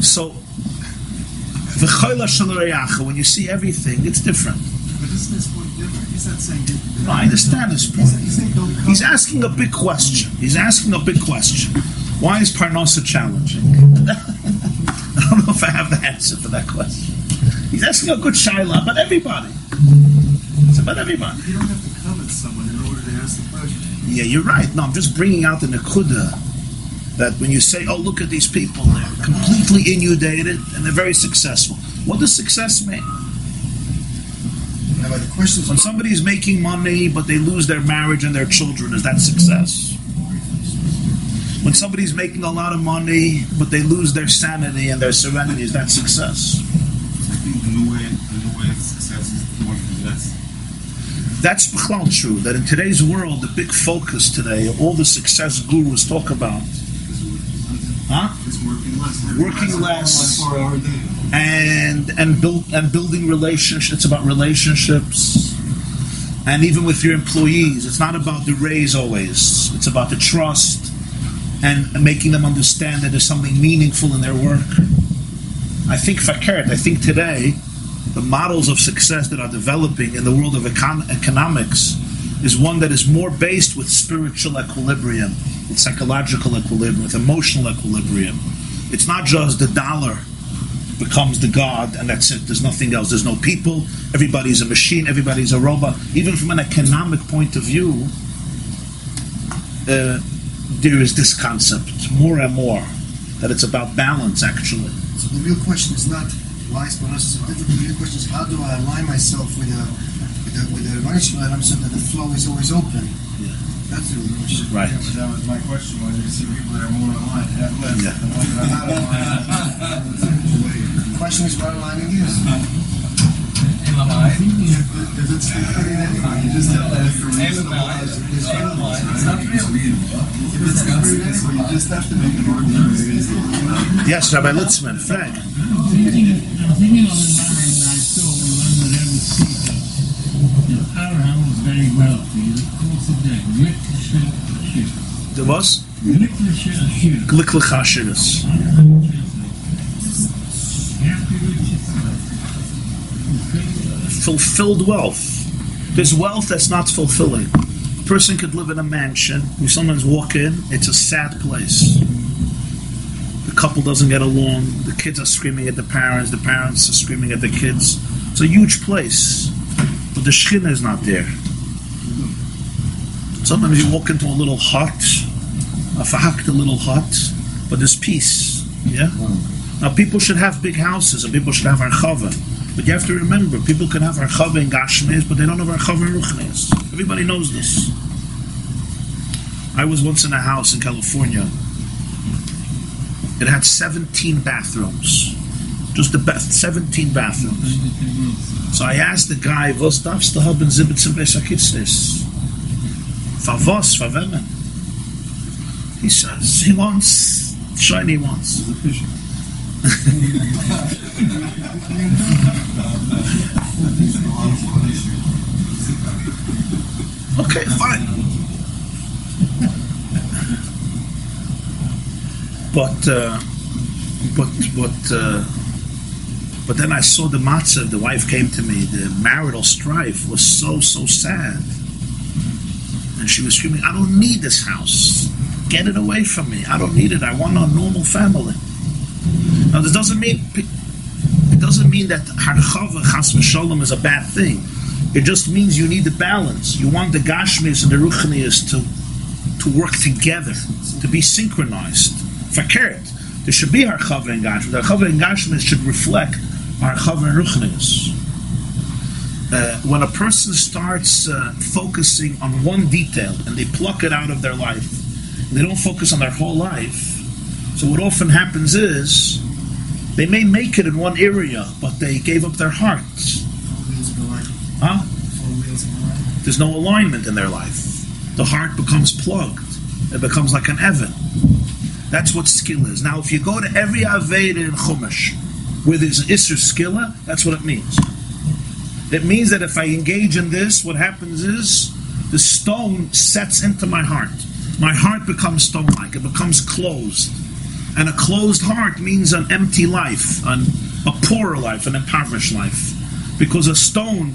So, when you see everything, it's different. But isn't his point different? He's not saying. No, I understand his He's, point. he's saying don't come. He's asking a big question. He's asking a big question. Why is Parnasa challenging? I don't know if I have the answer for that question. He's asking a good shaila about everybody. It's about everybody. You don't have to covet someone in order to ask the question. Yeah, you're right. No, I'm just bringing out the nakuda that when you say, "Oh, look at these people, they're completely inundated and they're very successful." What does success mean? Now, the question is, When somebody is making money but they lose their marriage and their children, is that success? When somebody's making a lot of money but they lose their sanity and their serenity, is that success? I think the new way, the new way of success is working less. That's true. That in today's world, the big focus today, all the success gurus talk about, huh? It's working less. Working less. Four hour day. and and build and building relationships. It's about relationships, and even with your employees, it's not about the raise always. It's about the trust and making them understand that there's something meaningful in their work. I think fakert. I think today, the models of success that are developing in the world of econ- economics is one that is more based with spiritual equilibrium, with psychological equilibrium, with emotional equilibrium. It's not just the dollar becomes the god and that's it. There's nothing else. There's no people. Everybody's a machine. Everybody's a robot. Even from an economic point of view uh, there is this concept more and more that it's about balance actually. So the real question is not why is Parnasa so difficult. The real question is how do I align myself with a with a with a Ribono Shel Olam so that the flow is always open. Yeah. That's the real right Yeah, but that was my question. When you see people that are more aligned, have less. Yeah. And ones that are not aligned. The question is what aligning is. If it's you just have to have to If it's so you just have to make an ordinary. yes Rabbi Litzman Frank I'm thinking, I'm thinking of the line I saw in one of every speaker. that Abraham was very wealthy. Of course, with yourself. fulfilled wealth. There's wealth that's not fulfilling. A person could live in a mansion. You sometimes walk in it's a sad place. The couple doesn't get along. The kids are screaming at the parents. The parents are screaming at the kids. It's a huge place. But the shechina is not there sometimes you walk into a little hut a fahakt, a little hut but there's peace yeah hmm. now people should have big houses and people should have archava but you have to remember, people can have Archava in Gashmis, but they don't have Archava in Ruchnis. Everybody knows this. I was once in a house in California. It had 17 bathrooms. Just the best, 17 bathrooms. So I asked the guy, was darfst du haben 17 Besakitzes? For was? For women? He says, he wants, shiny wants. Okay, fine. But uh, but but uh, but then I saw the matzah. The wife came to me. The marital strife was so so sad, and she was screaming, "I don't need this house. Get it away from me. I don't need it. I want a normal family." Now, this doesn't mean it doesn't mean that harchava chas v'sholem is a bad thing. It just means you need the balance. You want the Gashmis and the Ruchnias to to work together, to be synchronized. Fakert. There should be our Chava and Gashmis. The Chava and Gashmis should reflect our Chava and Ruchnias. Uh, when a person starts uh, focusing on one detail and they pluck it out of their life, they don't focus on their whole life. So what often happens is they may make it in one area, but they gave up their hearts. Four wheels of the line. Huh? Four wheels of the line. There's no alignment in their life. The heart becomes plugged. It becomes like an oven. That's what skill is. Now, if you go to every Aveda in Chumash where there's Isser Skilla, that's what it means. It means that if I engage in this, what happens is the stone sets into my heart. My heart becomes stone like, it becomes closed. And a closed heart means an empty life, an, a poorer life, an impoverished life. Because a stone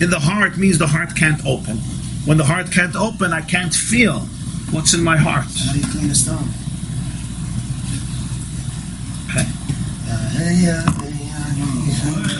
in the heart means the heart can't open. When the heart can't open, I can't feel what's in my heart. How do you clean a stone? Okay. Uh, hey, uh, hey,